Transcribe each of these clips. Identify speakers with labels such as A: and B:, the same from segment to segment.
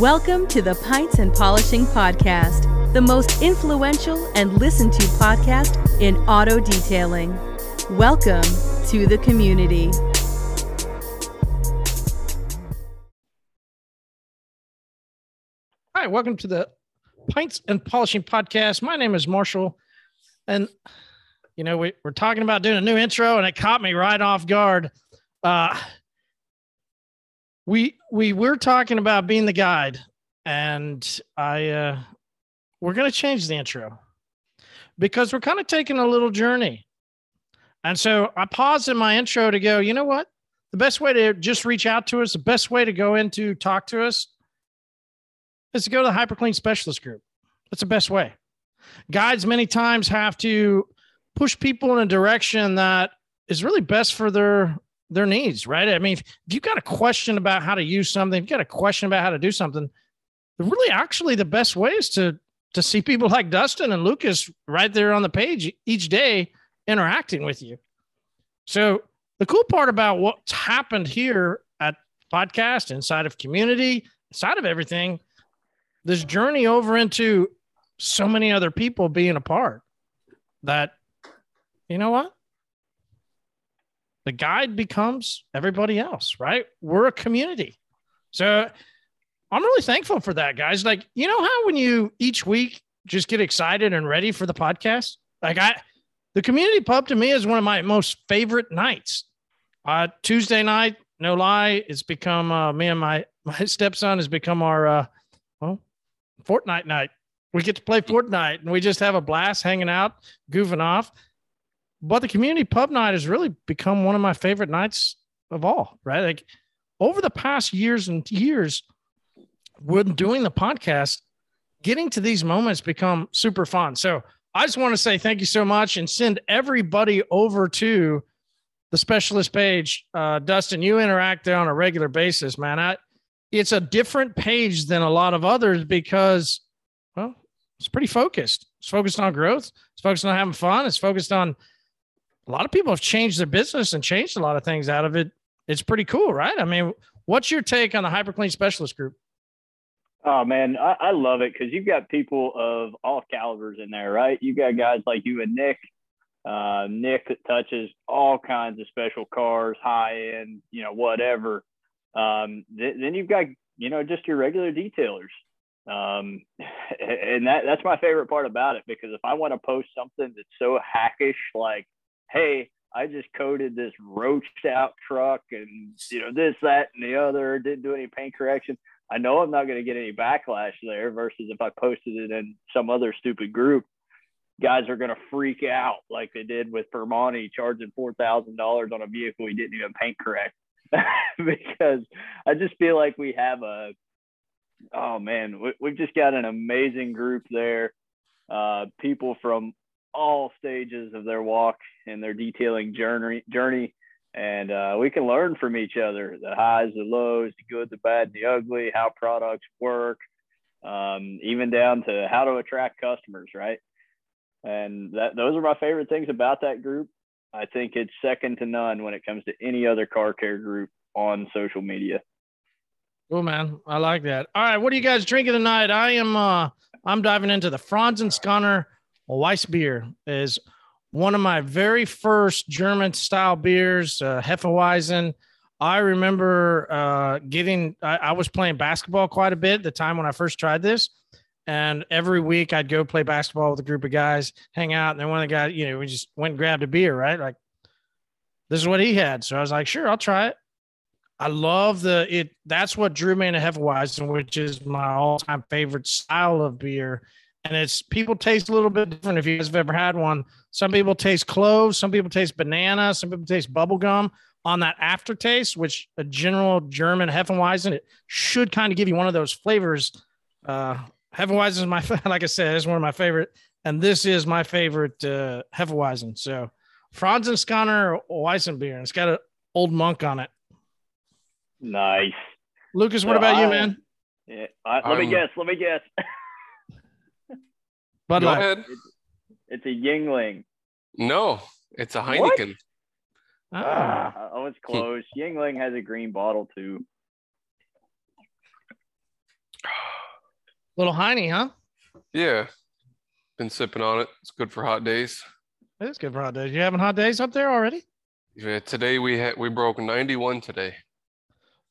A: Welcome to the Pints and Polishing Podcast, the most influential and listened to podcast in auto detailing. Welcome to the community.
B: Hi, welcome to the Pints and Polishing Podcast. My name is Marshall. And, you know, we, we're talking about doing a new intro, and it caught me right off guard. Uh, we we were talking about being the guide, and I uh, we're to change the intro because we're kind of taking a little journey. And so I paused in my intro to go, you know what? The best way to just reach out to us, the best way to go into talk to us is to go to the HyperClean Specialist Group. That's the best way. Guides many times have to push people in a direction that is really best for their their needs, right? I mean, if, if you've got a question about how to use something, you've got a question about how to do something, really actually the best way is to to see people like Dustin and Lucas right there on the page each day interacting with you. So the cool part about what's happened here at podcast inside of community, inside of everything, this journey over into so many other people being a part that you know what the guide becomes everybody else, right? We're a community. So I'm really thankful for that, guys. Like, you know how when you each week just get excited and ready for the podcast? Like, I, the community pub to me is one of my most favorite nights. Uh, Tuesday night, no lie, it's become uh, me and my my stepson has become our uh, well, Fortnite night. We get to play Fortnite and we just have a blast hanging out, goofing off but the community pub night has really become one of my favorite nights of all, right? Like over the past years and years, when doing the podcast, getting to these moments become super fun. So I just want to say thank you so much and send everybody over to the specialist page. Uh, Dustin, you interact there on a regular basis, man. I, it's a different page than a lot of others because, well, it's pretty focused. It's focused on growth. It's focused on having fun. It's focused on a lot of people have changed their business and changed a lot of things out of it. It's pretty cool, right? I mean, what's your take on the HyperClean Specialist Group?
C: Oh man, I, I love it because you've got people of all calibers in there, right? You got guys like you and Nick, uh, Nick that touches all kinds of special cars, high end, you know, whatever. Um, th- then you've got you know just your regular detailers, um, and that that's my favorite part about it because if I want to post something that's so hackish, like hey, I just coated this roached out truck and you know this, that, and the other. Didn't do any paint correction. I know I'm not going to get any backlash there. Versus if I posted it in some other stupid group, guys are going to freak out like they did with Permani charging four thousand dollars on a vehicle he didn't even paint correct. because I just feel like we have a oh man, we, we've just got an amazing group there. Uh, people from all stages of their walk and their detailing journey journey and uh, we can learn from each other the highs the lows the good the bad the ugly how products work um, even down to how to attract customers right and that those are my favorite things about that group i think it's second to none when it comes to any other car care group on social media
B: Cool, man. I like that. All right, what are you guys drinking tonight? I am uh I'm diving into the Franz and Skunner Weiss beer is one of my very first German style beers, uh, Hefeweizen. I remember uh, getting, I, I, was playing basketball quite a bit the time when I first tried this. And every week I'd go play basketball with a group of guys, hang out. And then one of the guys, you know, we just went and grabbed a beer, right? Like, this is what he had. So I was like, sure, I'll try it. I love the it. That's what drew me into Hefeweizen, which is my all-time favorite style of beer and it's people taste a little bit different if you guys have ever had one. Some people taste cloves, some people taste banana, some people taste bubble gum on that aftertaste, which a general German Hefeweizen, it should kind of give you one of those flavors. Uh, Hefeweizen is my, like I said, is one of my favorite, and this is my favorite uh, Hefeweizen. So Franziskaner Weissenbier, it's got an old monk on it.
C: Nice.
B: Lucas, what so about I, you, man?
C: Yeah, I, let me guess. Let me guess.
B: Bud
D: Go
B: Light.
D: ahead.
C: It's, it's a Yuengling.
D: No, it's a Heineken.
C: Ah, I was close. Yuengling has a green bottle too.
B: Little Heine, huh?
D: Yeah. Been sipping on it. It's good for hot days.
B: It is good for hot days. You having hot days up there already?
D: Yeah, today we had we broke 91 today.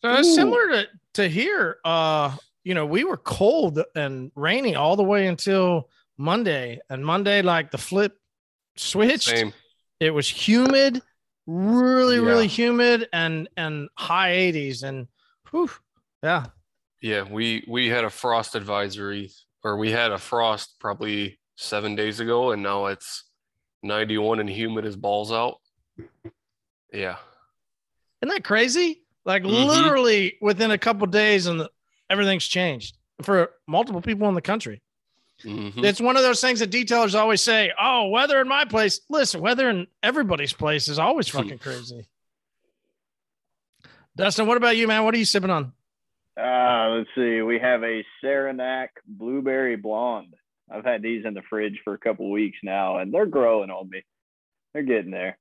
B: So it's similar to, to here. Uh, you know, we were cold and rainy all the way until Monday. And Monday, like the flip switched.
D: Same.
B: It was humid, really,
D: Yeah.
B: really humid and and high 80s. And whew, yeah.
D: Yeah, we we had a frost advisory or we had a frost probably 7 days ago and now it's 91 and humid as balls out. Yeah.
B: Isn't that crazy? Like
D: Mhm.
B: literally within a couple days and the, everything's changed for multiple people in the country.
D: Mhm.
B: It's one of those things that detailers always say, "Oh, weather in my place." Listen, weather in everybody's place is always fucking crazy. Dustin, what about you, man? What are you sipping on?
C: Uh, let's see. We have a Saranac Blueberry Blonde. I've had these in the fridge for a couple weeks now, and they're growing on me. They're getting there.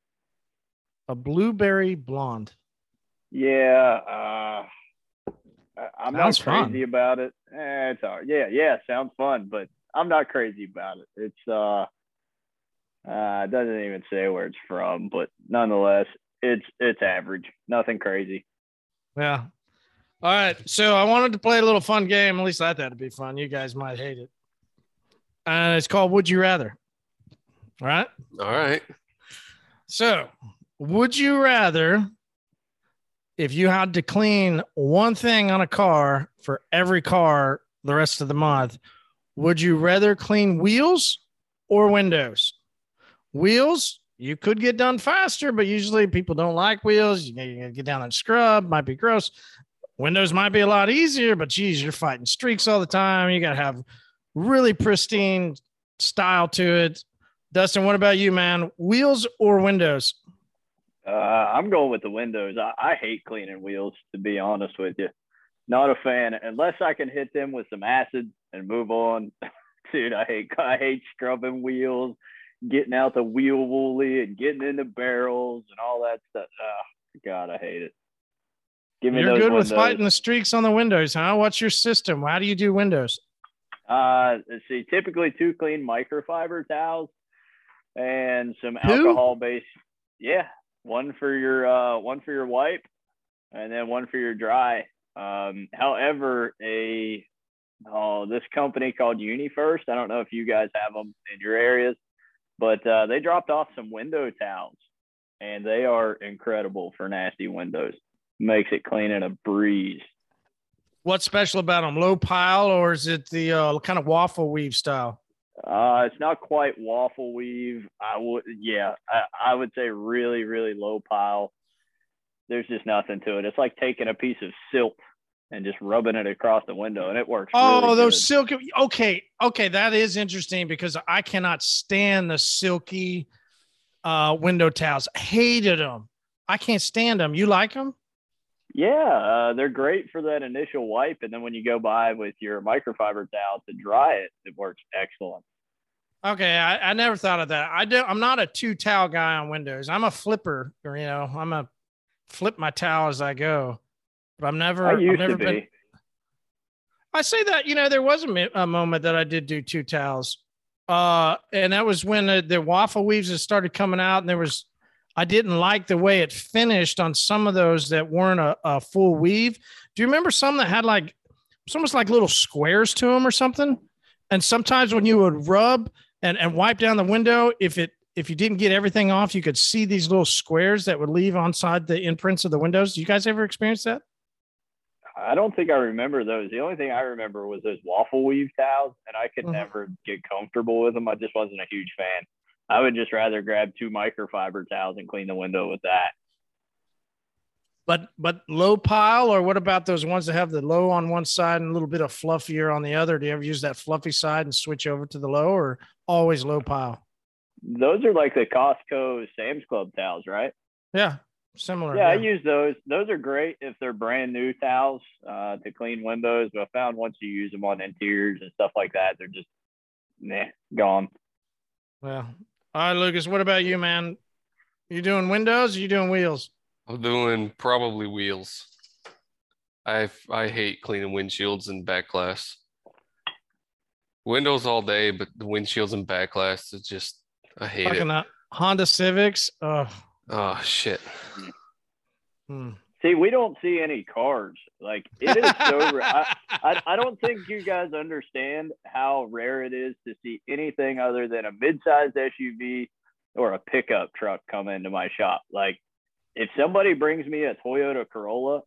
B: A blueberry blonde.
C: Yeah. Uh, I- I'm
B: Sounds
C: not
B: fun.
C: crazy about it. Eh, it's all right. Yeah, yeah, sounds fun, but I'm not crazy about it. It's uh, uh, it doesn't even say where it's from, but nonetheless, it's it's average. Nothing crazy.
B: Yeah. All right. So I wanted to play a little fun game. At least I thought it'd be fun. You guys might hate it. And it's called Would You Rather. All right.
D: All right.
B: So, would you rather, if you had to clean one thing on a car for every car the rest of the month, would you rather clean wheels or windows? Wheels, you could get done faster, but usually people don't like wheels. You get down and scrub, might be gross. Windows might be a lot easier, but geez, you're fighting streaks all the time. You got to have really pristine style to it. Dustin, what about you, man? Wheels or windows?
C: Uh, I'm going with the windows. I, I hate cleaning wheels, to be honest with you. Not a fan unless I can hit them with some acid and move on. Dude, I hate I hate scrubbing wheels, getting out the wheel woolly and getting in the barrels and all that stuff. Oh, God, I hate it. Give me
B: You're good
C: windows.
B: with fighting the streaks on the windows, huh? What's your system? How do you do windows?
C: Uh, let's see, typically two clean microfiber towels and some alcohol based. Yeah, one for your uh, one for your wipe, and then one for your dry. Um, however, a oh, this company called UniFirst. I don't know if you guys have them in your areas, but uh, they dropped off some window towels, and they are incredible for nasty windows. Makes it clean in a breeze.
B: What's special about them? Low pile or is it the uh, kind of waffle weave style?
C: Uh, it's not quite waffle weave. I would, yeah, I, I would say really, really low pile. There's just nothing to it. It's like taking a piece of silk and just rubbing it across the window, and it works.
B: Oh,
C: really
B: those
C: good.
B: silky. Okay, okay, that is interesting because I cannot stand the silky uh, window towels. Hated them. I can't stand them. You like them?
C: Yeah, uh, they're great for that initial wipe, and then when you go by with your microfiber towel to dry it, it works excellent.
B: Okay, I, I never thought of that. I do. I'm not a two towel guy on windows. I'm a flipper. Or, you know, I'm a flip my towel as I go. But I'm never.
C: I
B: I've
C: used
B: never
C: to be.
B: been. I say that you know there was a, a moment that I did do two towels, uh, and that was when the, the waffle weaves had started coming out, and there was I didn't like the way it finished on some of those that weren't a, a full weave. Do you remember some that had like it's almost like little squares to them or something? And sometimes when you would rub and, and wipe down the window, if it if you didn't get everything off, you could see these little squares that would leave on side the imprints of the windows. You guys ever experience that?
C: I don't think I remember those. The only thing I remember was those waffle weave towels, and I could
B: Mhm.
C: never get comfortable with them. I just wasn't a huge fan. I would just rather grab two microfiber towels and clean the window with that.
B: But but low pile, or what about those ones that have the low on one side and a little bit of fluffier on the other? Do you ever use that fluffy side and switch over to the low, or always low pile?
C: Those are like the Costco Sam's Club towels, right?
B: Yeah, similar.
C: Yeah, I use those. Those are great if they're brand new towels uh, to clean windows. But I found once you use them on interiors and stuff like that, they're just nah, gone.
B: Well, All right, Lucas. What about you, man? You doing windows? Or you doing wheels?
D: I'm doing probably wheels. I I hate cleaning windshields and back glass. Windows all day, but the windshields and back glass is just I hate
B: Fucking
D: it.
B: Honda Civics. Oh,
D: Oh shit.
B: hmm.
C: See, we don't see any cars. Like it is so. rare. I, I I don't think you guys understand how rare it is to see anything other than a mid-sized SUV or a pickup truck come into my shop. Like if somebody brings me a Toyota Corolla,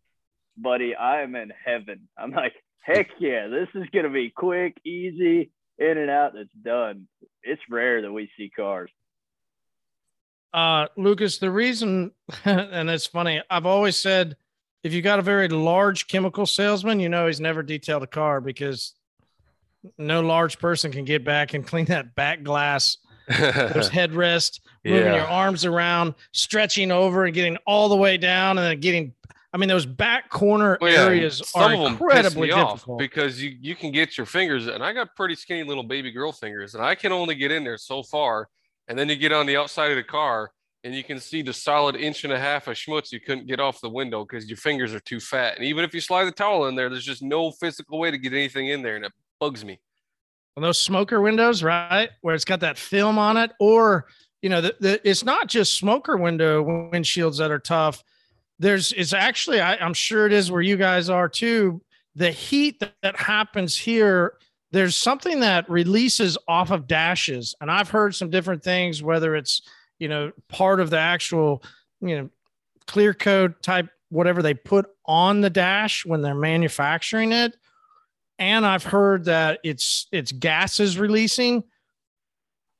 C: buddy, I am in heaven. I'm like, heck yeah, this is gonna be quick, easy, in and out. That's done. It's rare that we see cars.
B: Uh, Lucas, the reason, and it's funny, I've always said if you got a very large chemical salesman, you know he's never detailed a car because no large person can get back and clean that back glass, those headrest, moving your arms around, stretching over and getting all the way down and then getting. I mean, those back corner
D: Well, yeah,
B: areas
D: some
B: are
D: of 'em piss
B: incredibly difficult.
D: because you you can get your fingers, and I got pretty skinny little baby girl fingers, and I can only get in there so far, and then you get on the outside of the car, and you can see the solid inch and a half of schmutz you couldn't get off the window because your fingers are too fat, and even if you slide the towel in there, there's just no physical way to get anything in there, and it bugs me.
B: on those smoker windows, right, where it's got that film on it, or you know, the, the it's not just smoker window windshields that are tough. There's it's actually I, I'm sure it is where you guys are too. The heat that, that happens here, there's something that releases off of dashes, and I've heard some different things, whether it's you know part of the actual you know clear coat type whatever they put on the dash when they're manufacturing it and I've heard that it's it's gases releasing,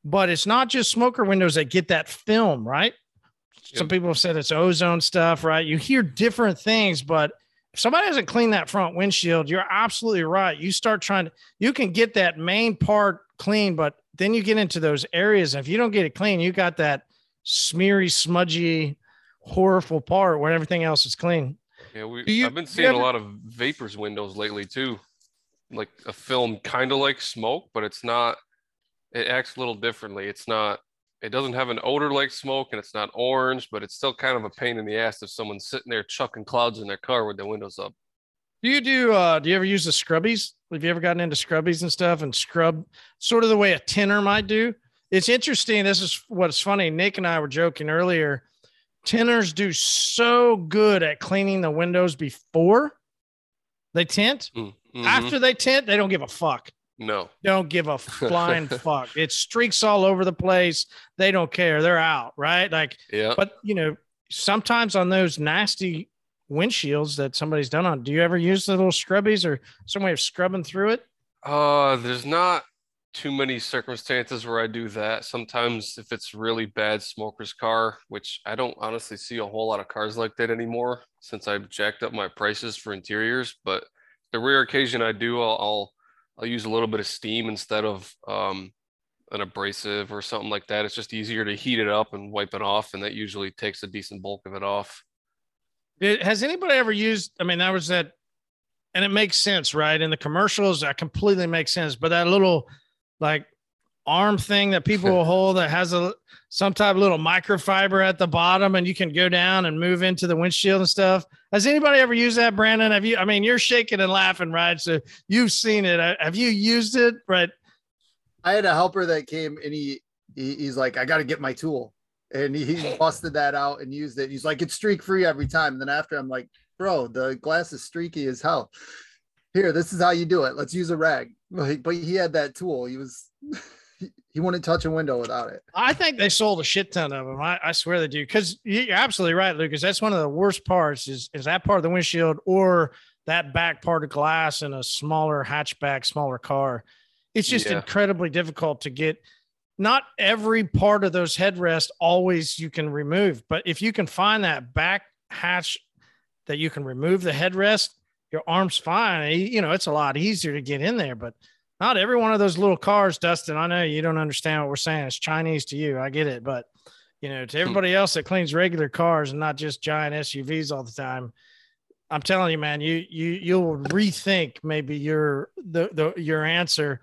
B: but it's not just smoker windows that get that film, right? Some people have said it's ozone stuff, right? You hear different things, but if somebody hasn't cleaned that front windshield, you're absolutely right. You start trying to, you can get that main part clean, but then you get into those areas. And if you don't get it clean, you got that smeary, smudgy, horrible part where everything else is clean.
D: Yeah, we,
B: you,
D: I've been seeing
B: ever-
D: a lot of vapors windows lately too, like a film kind of like smoke, but it's not. It acts a little differently. It's not. It doesn't have an odor like smoke, and it's not orange, but it's still kind of a pain in the ass if someone's sitting there chucking clouds in their car with their windows up.
B: Do you do uh do you ever use the scrubbies? Have you ever gotten into scrubbies and stuff and scrub sort of the way a tinner might do? It's interesting. This is what's funny. Nick and I were joking earlier. Tinners do so good at cleaning the windows before they tint.
D: Mm, mhm.
B: After they tint, they don't give a fuck.
D: No,
B: Don't give a flying fuck. It streaks all over the place. They don't care. They're out, right? Like
D: yeah,
B: but you know, sometimes on those nasty windshields that somebody's done on, do you ever use the little scrubbies or some way of scrubbing through it?
D: Uh, there's not too many circumstances where I do that. Sometimes if it's really bad smoker's car, which I don't honestly see a whole lot of cars like that anymore since I've jacked up my prices for interiors. But the rare occasion I do, I'll I'll, I'll use a little bit of steam instead of um an abrasive or something like that. It's just easier to heat it up and wipe it off, and that usually takes a decent bulk of it off.
B: Did, has anybody ever used? I mean, that was that, and it makes sense, right? In the commercials, that completely makes sense. But that little like arm thing that people will hold that has a some type of little microfiber at the bottom, and you can go down and move into the windshield and stuff. Has anybody ever used that, Brandon? Have you? I mean, you're shaking and laughing, right? So you've seen it. Uh, Have you used it? Right?
E: I had a helper that came and he, he he's like, I got to get my tool, and he, he busted that out and used it. He's like, it's streak free every time. And then after, I'm like, bro, the glass is streaky as hell. Here, this is how you do it. Let's use a rag. Like, but he had that tool. He was he, he wouldn't touch a window without it.
B: I think they sold a shit ton of them. I, I swear they do. Because you're absolutely right, Lucas. That's one of the worst parts is is that part of the windshield or that back part of glass in a smaller hatchback, smaller car. It's just
D: Yeah.
B: incredibly difficult to get. Not every part of those headrests always you can remove, but if you can find that back hatch that you can remove the headrest, your arm's fine. You know, it's a lot easier to get in there, but not every one of those little cars, Dustin. I know you don't understand what we're saying. It's Chinese to you. I get it. But, you know, to hmm. everybody else that cleans regular cars and not just giant SUVs all the time, I'm telling you, man, you, you, you'll rethink maybe your, the, the, your answer.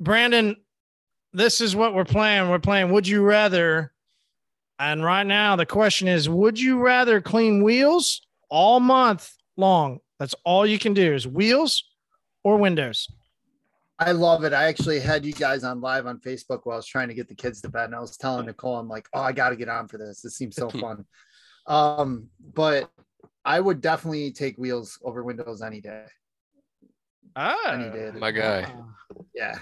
B: Brandon, this is what we're playing. We're playing Would You Rather. And right now, the question is Would you rather clean wheels all month long. That's all you can do is wheels or windows.
E: I love it. I actually had you guys on live on Facebook while I was trying to get the kids to bed, and I was telling Nicole, I'm like, oh, I got to get on for this. This seems so fun. Um, but I would definitely take wheels over windows any day.
B: Ah,
E: Any day.
D: My
E: week.
D: guy.
E: Yeah.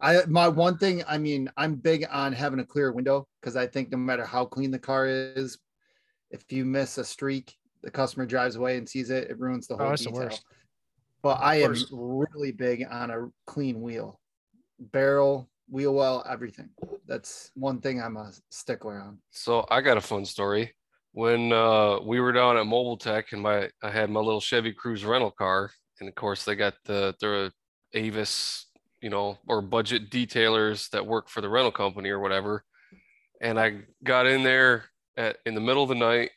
E: I my one thing, I mean, I'm big on having a clear window because I think no matter how clean the car is, if you miss a streak, the customer drives away and sees it, it ruins the whole
B: Oh,
E: whole
B: it's the worst.
E: But I am really big on a clean wheel, barrel, wheel well, everything. That's one thing I'm a stickler on.
D: So I got a fun story. When uh, we were down at Mobile Tech and my I had my little Chevy Cruze rental car, and of course they got the the Avis, you know, or budget detailers that work for the rental company or whatever. And I got in there at in the middle of the night,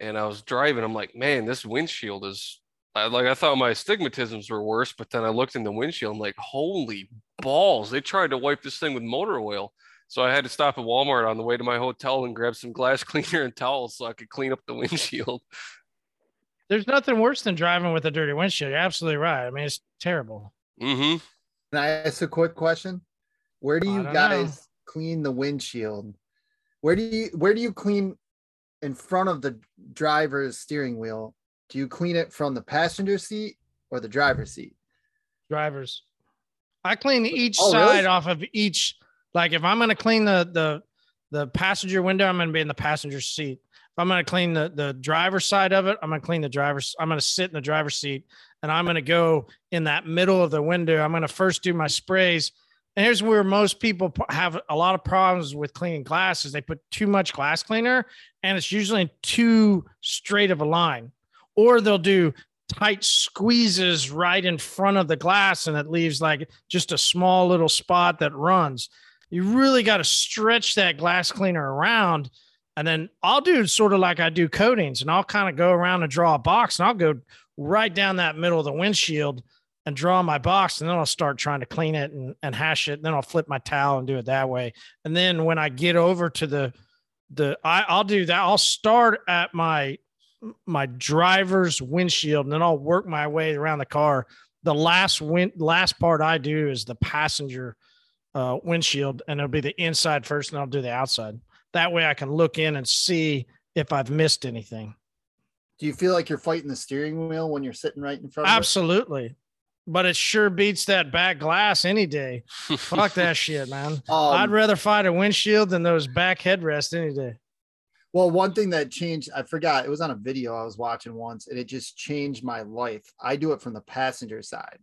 D: and I was driving. I'm like, man, this windshield is I, like I thought my astigmatisms were worse, but then I looked in the windshield. I'm like, holy balls! They tried to wipe this thing with motor oil. So I had to stop at Walmart on the way to my hotel and grab some glass cleaner and towels so I could clean up the windshield.
B: There's nothing worse than driving with a dirty windshield. You're absolutely right. I mean, it's terrible.
D: Mm-hmm.
E: Can I ask a quick question? Where do you guys
B: know.
E: clean the windshield? Where do you where do you clean in front of the driver's steering wheel? Do you clean it from the passenger seat or the driver's seat?
B: Drivers. I clean oh, each
E: Oh,
B: side
E: really?
B: off of each. Like if I'm going to clean the the the passenger window, I'm going to be in the passenger seat. If I'm going to clean the the driver's side of it, I'm going to clean the driver's. I'm going to sit in the driver's seat, and I'm going to go in that middle of the window. I'm going to first do my sprays. And here's where most people have a lot of problems with cleaning glass is they put too much glass cleaner, and it's usually too straight of a line, or they'll do tight squeezes right in front of the glass and it leaves like just a small little spot that runs. You really got to stretch that glass cleaner around. And then I'll do sort of like I do coatings and I'll kind of go around and draw a box and I'll go right down that middle of the windshield and draw my box. And then I'll start trying to clean it and, and hash it. And then I'll flip my towel and do it that way. And then when I get over to the, the, I, I'll do that. I'll start at my my driver's windshield and then I'll work my way around the car. The last win last part I do is the passenger uh, windshield and it'll be the inside first and I'll do the outside. That way I can look in and see if I've missed anything.
E: Do you feel like you're fighting the steering wheel when you're sitting right in front of it?
B: Absolutely. But it sure beats that back glass any day. Fuck that shit, man.
E: Um,
B: I'd rather fight a windshield than those back headrests any day.
E: Well, one thing that changed, I forgot, it was on a video I was watching once, and it just changed my life. I do it from the passenger side,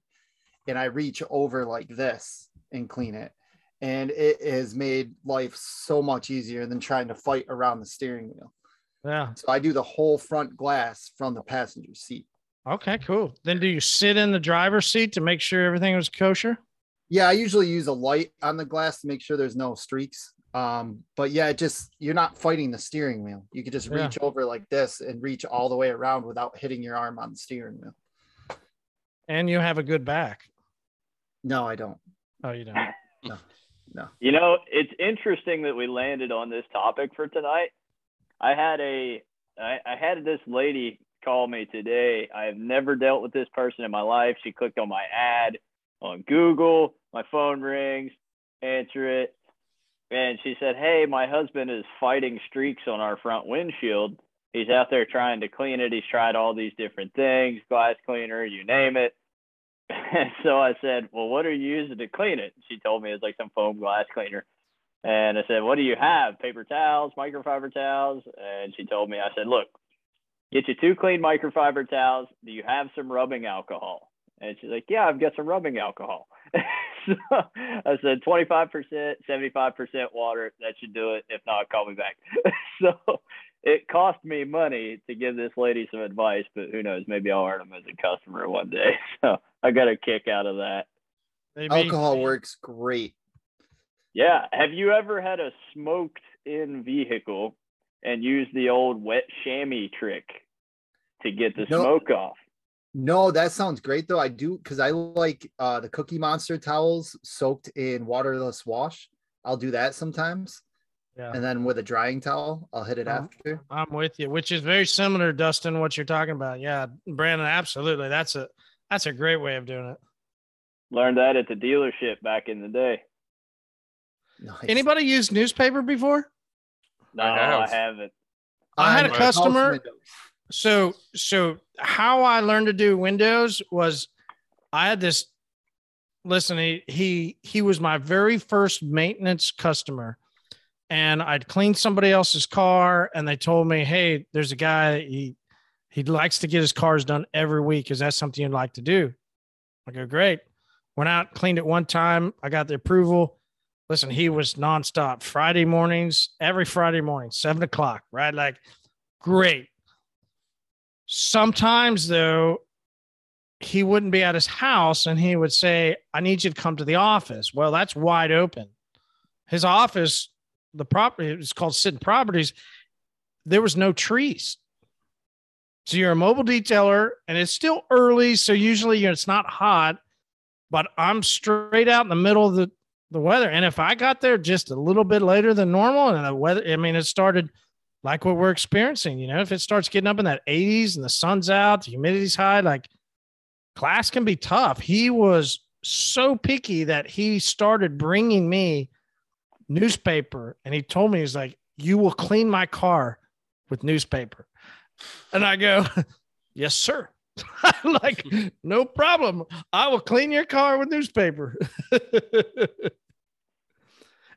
E: and I reach over like this and clean it. And it has made life so much easier than trying to fight around the steering wheel.
B: Yeah.
E: So I do the whole front glass from the passenger seat.
B: Okay, cool. Then do you sit in the driver's seat to make sure everything was kosher?
E: Yeah, I usually use a light on the glass to make sure there's no streaks. Um, but yeah, it just you're not fighting the steering wheel. You could just
B: Yeah.
E: reach over like this and reach all the way around without hitting your arm on the steering wheel.
B: And you have a good back.
E: No, I don't.
B: Oh, you don't. No. No.
C: You know, it's interesting that we landed on this topic for tonight. I had a I, I had this lady call me today. I have never dealt with this person in my life. She clicked on my ad on Google. My phone rings, answer it, and she said, "Hey, my husband is fighting streaks on our front windshield. He's out there trying to clean it. He's tried all these different things, glass cleaner, you name it." And so I said, Well, what are you using to clean it? She told me it's like some foam glass cleaner. And I said, What do you have? Paper towels, microfiber towels? And she told me, I said, Look, get you two clean microfiber towels. Do you have some rubbing alcohol? And she's like, Yeah, I've got some rubbing alcohol. so I said, 25%, 75% water. That should do it. If not, call me back. so it cost me money to give this lady some advice, but who knows? Maybe I'll earn them as a customer one day. So I got a kick out of that.
B: Maybe.
E: Alcohol works great.
C: Yeah. Have you ever had a smoked in vehicle and used the old wet chamois trick to get the
E: No.
C: smoke off?
E: No, that sounds great though. I do because I like uh, the Cookie Monster towels soaked in waterless wash. I'll do that sometimes.
B: Yeah.
E: and then with a drying towel, I'll hit it
B: Um,
E: after.
B: I'm with you, which is very similar, Dustin, what you're talking about. Yeah, Brandon, absolutely. That's a that's a great way of doing it.
C: Learned that at the dealership back in the day.
E: Nice.
B: Anybody used newspaper before?
C: No,
D: I
C: I,
D: have.
C: haven't.
B: I had a
E: On
D: house
B: customer-
E: windows.
B: So so how I learned to do windows was I had this listen, he he he was my very first maintenance customer. And I'd cleaned somebody else's car and they told me, Hey, there's a guy he he likes to get his cars done every week. Is that something you'd like to do? I go, Great. Went out, cleaned it one time. I got the approval. Listen, he was nonstop Friday mornings, every Friday morning, seven o'clock, right? Like, great. Sometimes, though, he wouldn't be at his house and he would say, I need you to come to the office. Well, that's wide open. His office, the property, it's called Sitting Properties. There was no trees. So you're a mobile detailer and it's still early. So usually it's not hot, but I'm straight out in the middle of the, the weather. And if I got there just a little bit later than normal and the weather, I mean, it started like what we're experiencing. You know, if it starts getting up in that 80s and the sun's out, the humidity's high, like class can be tough. He was so picky that he started bringing me newspaper and he told me, he's like, you will clean my car with newspaper. And I go, yes, sir. Like, no problem. I will clean your car with newspaper. and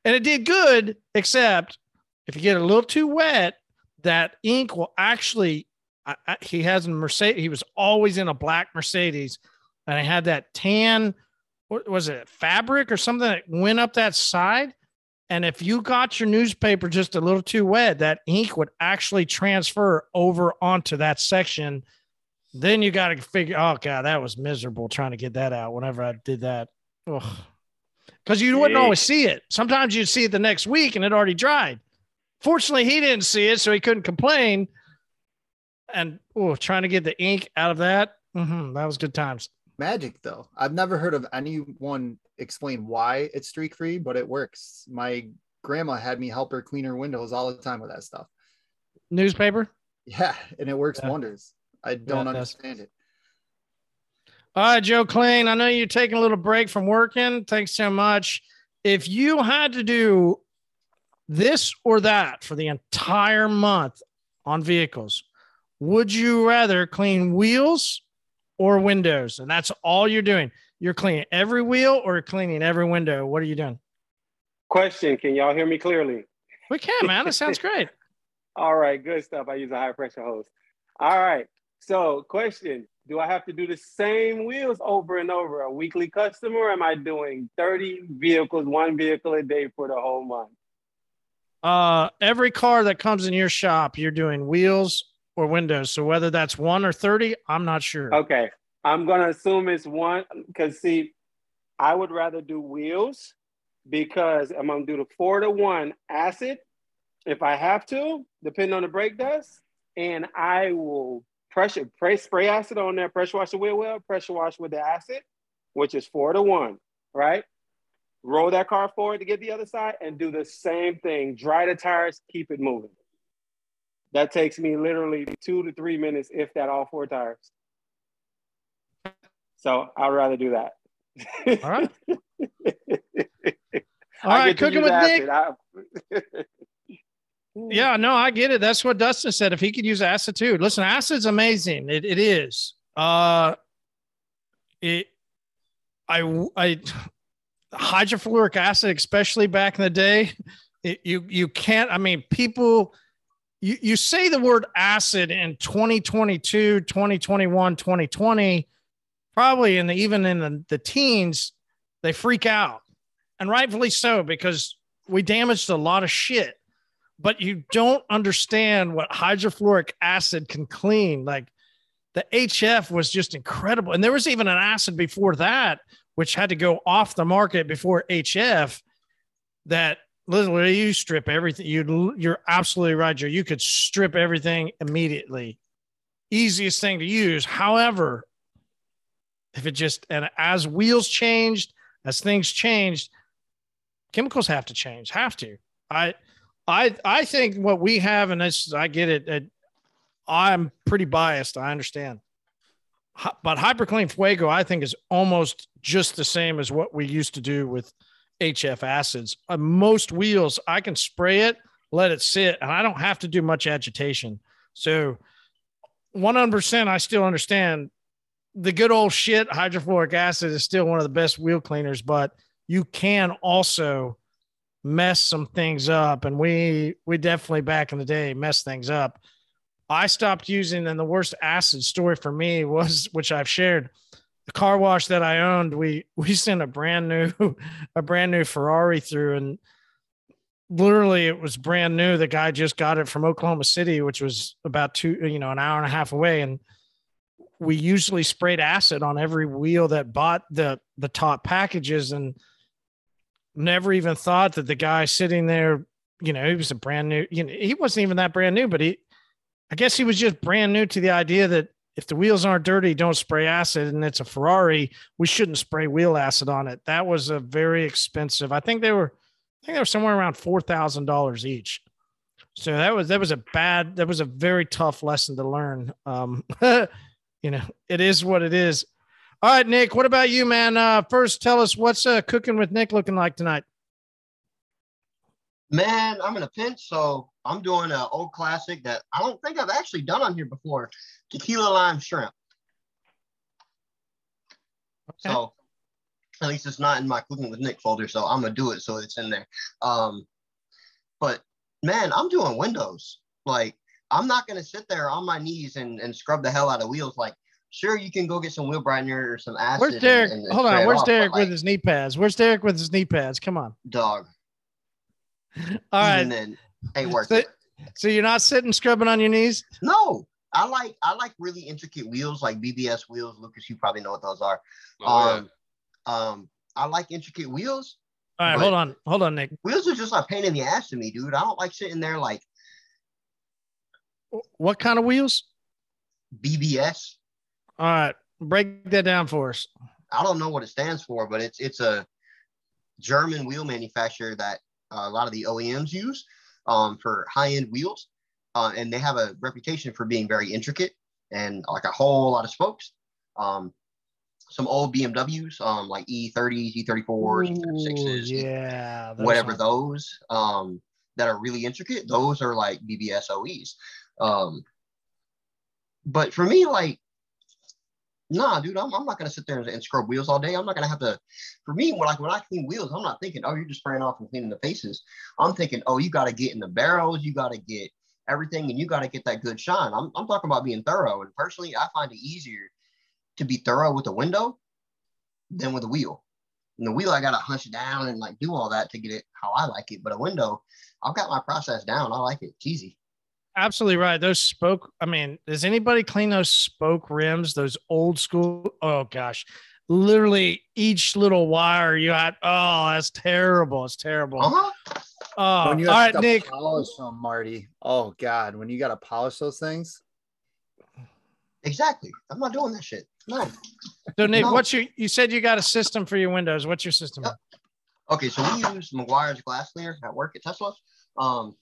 B: it did good, except if you get a little too wet, that ink will actually. I, I, he has a Mercedes. He was always in a black Mercedes, and I had that tan. What was it? Fabric or something that went up that side. And if you got your newspaper just a little too wet, that ink would actually transfer over onto that section. Then you got to figure. Oh god, that was miserable trying to get that out. Whenever I did that, because you wouldn't always see it. Sometimes you'd see it the next week and it already dried. Fortunately, he didn't see it, so he couldn't complain. And oh, trying to get the ink out of that, mhm, that was good times.
E: Magic though. I've never heard of anyone explain why it's streak free, but it works. My grandma had me help her clean her windows all the time with that stuff.
B: Newspaper.
E: Yeah, and it works
B: Yeah.
E: wonders. I don't
B: does.
E: understand it.
B: All right, Joe Klein, I know you're taking a little break from working. Thanks so much. If you had to do this or that for the entire month on vehicles, would you rather clean wheels or windows? And that's all you're doing. You're cleaning every wheel or cleaning every window. What are you doing?
F: Question: Can y'all hear me clearly?
B: We can, man. That sounds great.
F: All right, good stuff. I use a high pressure hose. All right. So, question: Do I have to do the same wheels over and over? A weekly customer? Or am I doing thirty vehicles, one vehicle a day for the whole month?
B: Uh, every car that comes in your shop, you're doing wheels or windows. So whether that's one or 30, I'm not sure.
F: Okay, I'm gonna assume it's one because see, I would rather do wheels because I'm gonna do the four to one acid if I have to, depending on the brake dust, and I will pressure spray, spray acid on there, pressure wash the wheel well, pressure wash with the acid, which is four to one, right? Roll that car forward to get the other side and do the same thing. Dry the tires, keep it moving. That takes me literally two to three minutes, if that, all four tires. So I'd rather do that.
B: All right. All right, cooking with. Nick.
F: I-
B: Yeah, no, I get it. That's what Dustin said. If he could use acid too. Listen, acid's amazing. It, it is. Uh, it, I, I, hydrofluoric acid, especially back in the day, it, you, you can't, I mean, people, you, you say the word acid in 2022, 2021, 2020, probably in the, even in the, the teens, they freak out and rightfully so, because we damaged a lot of shit but you don't understand what hydrofluoric acid can clean. Like the HF was just incredible. And there was even an acid before that, which had to go off the market before HF that literally you strip everything. You, you're absolutely right, Joe. You could strip everything immediately. Easiest thing to use. However, if it just, and as wheels changed, as things changed, chemicals have to change, have to. I, I I think what we have, and this I get it. it I'm pretty biased. I understand, but HyperClean Fuego I think is almost just the same as what we used to do with HF acids. On most wheels, I can spray it, let it sit, and I don't have to do much agitation. So, 100%, I still understand the good old shit. Hydrofluoric acid is still one of the best wheel cleaners, but you can also mess some things up and we we definitely back in the day messed things up i stopped using and the worst acid story for me was which i've shared the car wash that i owned we we sent a brand new a brand new ferrari through and literally it was brand new. The guy just got it from oklahoma city which was about two you know an hour and a half away. And we usually sprayed acid on every wheel that bought the the top packages and never even thought that the guy sitting there, you know, he was a brand new, you know, he wasn't even that brand new, but he, I guess he was just brand new to the idea that if the wheels aren't dirty, don't spray acid and it's a Ferrari, we shouldn't spray wheel acid on it. That was a very expensive. I think they were, I think they were somewhere around $4,000 each. So that was, that was a bad, that was a very tough lesson to learn. Um, you know, it is what it is. All right, Nick, what about you, man? Uh, first, tell us what's uh, cooking with Nick looking like tonight.
G: Man, I'm in a pinch, so I'm doing an old classic that I don't think I've actually done on here before: tequila lime shrimp.
B: Okay.
G: So, at least it's not in my cooking with Nick folder, so I'm gonna do it so it's in there. Um, but man, I'm doing windows. Like, I'm not gonna sit there on my knees and, and scrub the hell out of wheels. Like, sure, you can go get some wheel brightener or some acid.
B: Where's Derek?
G: and- and
B: Hold on. Where's
G: off,
B: Derek with
G: like,
B: his knee pads? Where's Derek with his knee pads? Come on.
G: dog?
B: All right.
G: Even then, ain't worth
B: So,
G: it.
B: so you're not sitting scrubbing on your knees?
G: No, I like I like really intricate wheels like BBS wheels. Lucas, you probably know what those are.
D: Oh, yeah.
G: um, um, I like intricate wheels.
B: All right. Hold on. Hold on, Nick.
G: Wheels are just like pain in the ass to me, dude. I don't like sitting there like
B: What kind of wheels?
G: BBS.
B: All right. Break that down for us.
G: I don't know what it stands for, but it's it's a German wheel manufacturer that a lot of the OEMs use um, for high end wheels, uh, and they have a reputation for being very intricate and like a whole lot of spokes. Um, some old BMWs, um, like E30s, E34s, E36s,
B: yeah.
G: whatever
B: are-
G: those um, that are really intricate, those are like BBS OEs. Um, but for me, like, nah, dude, I'm, I'm not gonna sit there and, and scrub wheels all day. I'm not gonna have to. For me, when like when I clean wheels, I'm not thinking, oh, you're just spraying off and cleaning the faces. I'm thinking, oh, you got to get in the barrels, you got to get everything, and you got to get that good shine. I'm, I'm talking about being thorough. And personally, I find it easier to be thorough with a window than with a wheel. And the wheel, I gotta hunch down and like do all that to get it how I like it. But a window, I've got my process down. I like it. It's easy.
B: Absolutely right. Those spoke. I mean, does anybody clean those spoke rims? Those old school. Oh gosh, literally each little wire you had. Oh, that's terrible. It's terrible.
G: Uh-huh.
B: Oh,
E: when you have
B: right,
E: to
B: Nick.
E: polish them, Marty. Oh God, when you got to polish those things.
G: Exactly. I'm not doing that shit. No.
B: So Nick,
G: No.
B: what's your? You said you got a system for your windows. What's your system?
G: Yep. Okay, so we use Meguiar's glass cleaner at work at Tesla. Um,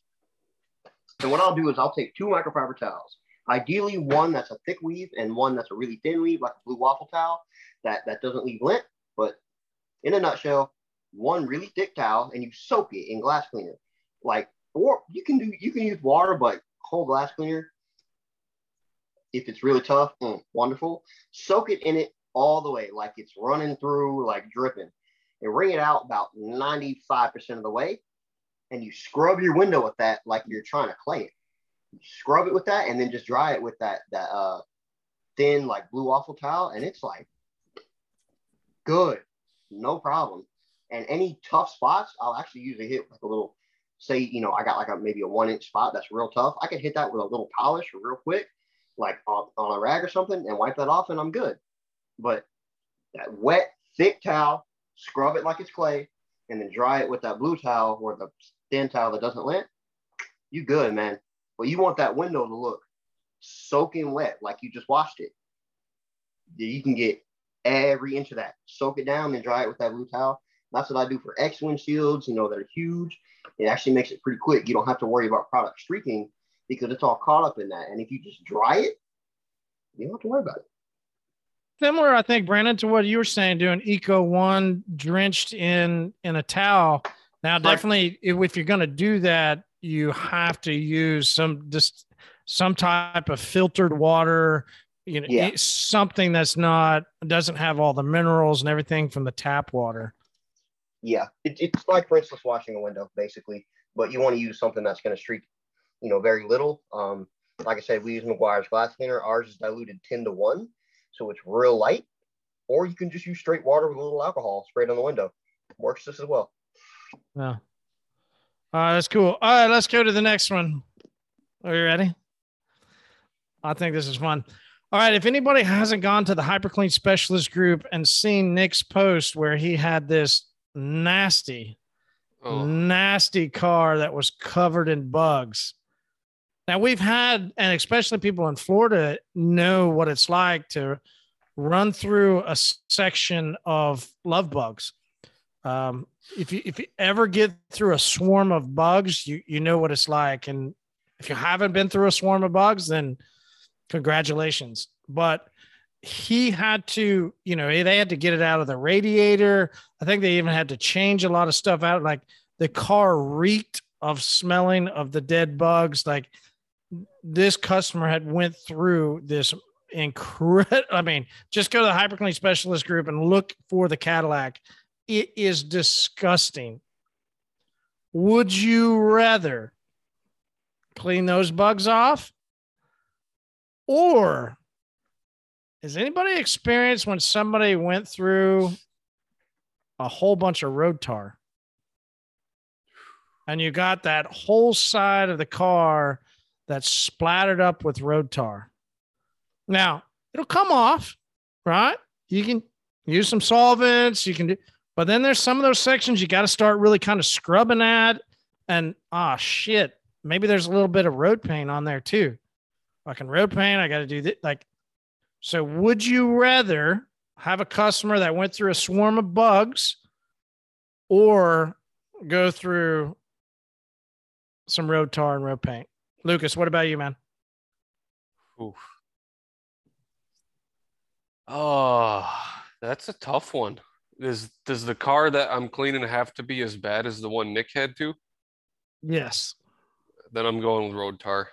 G: and what I'll do is I'll take two microfiber towels. Ideally, one that's a thick weave and one that's a really thin weave, like a blue waffle towel that, that doesn't leave lint. But in a nutshell, one really thick towel and you soak it in glass cleaner. Like, or you can do you can use water, but whole glass cleaner, if it's really tough, mm, wonderful. Soak it in it all the way, like it's running through, like dripping and wring it out about 95% of the way. And you scrub your window with that like you're trying to clay it. You scrub it with that and then just dry it with that that uh thin like blue waffle towel. And it's like good, no problem. And any tough spots, I'll actually usually hit like a little, say, you know, I got like a maybe a one inch spot that's real tough. I can hit that with a little polish real quick, like on, on a rag or something, and wipe that off, and I'm good. But that wet, thick towel, scrub it like it's clay, and then dry it with that blue towel or the thin towel that doesn't lint, you good, man. But you want that window to look soaking wet, like you just washed it. You can get every inch of that. Soak it down and dry it with that blue towel, That's what I do for X windshields. You know, they're huge. It actually makes it pretty quick. You don't have to worry about product streaking because it's all caught up in that. And if you just dry it, you don't have to worry about it.
B: Similar, I think, Brandon, to what you were saying, doing Eco One drenched in in a towel. Now, definitely, if, if you're going to do that, you have to use some just some type of filtered water. You know,
G: Yeah.
B: something that's not doesn't have all the minerals and everything from the tap water.
G: Yeah, it, it's like, for instance, washing a window, basically. But you want to use something that's going to streak, you know, very little. Um, like I said, we use Meguiar's glass cleaner. Ours is diluted 10 to 1, so it's real light. Or you can just use straight water with a little alcohol sprayed on the window. Works just as well.
B: Yeah. All right, that's cool. All right, let's go to the next one. Are you ready? I think this is fun. All right, if anybody hasn't gone to the HyperClean specialist group and seen Nick's post where he had this nasty,
D: Oh,
B: nasty car that was covered in bugs. Now we've had, and especially people in Florida know what it's like to run through a section of love bugs. Um, if you if you ever get through a swarm of bugs, you you know what it's like. And if you haven't been through a swarm of bugs, then congratulations. But he had to, you know, they had to get it out of the radiator. I think they even had to change a lot of stuff out. Like the car reeked of smelling of the dead bugs. Like this customer had went through this incredible. I mean, just go to the hyperclean specialist group and look for the Cadillac. It is disgusting. Would you rather clean those bugs off? Or has anybody experienced when somebody went through a whole bunch of road tar and you got that whole side of the car that's splattered up with road tar? Now, it'll come off, right? You can use some solvents, you can do, but then there's some of those sections you got to start really kind of scrubbing at. And ah, shit, maybe there's a little bit of road paint on there too. Fucking road paint, I got to do that. Like, so would you rather have a customer that went through a swarm of bugs or go through some road tar and road paint? Lucas, what about you, man?
D: oof. Oh, that's a tough one. Is does the car that I'm cleaning have to be as bad as the one Nick had to?
B: Yes.
D: Then I'm going with road tar.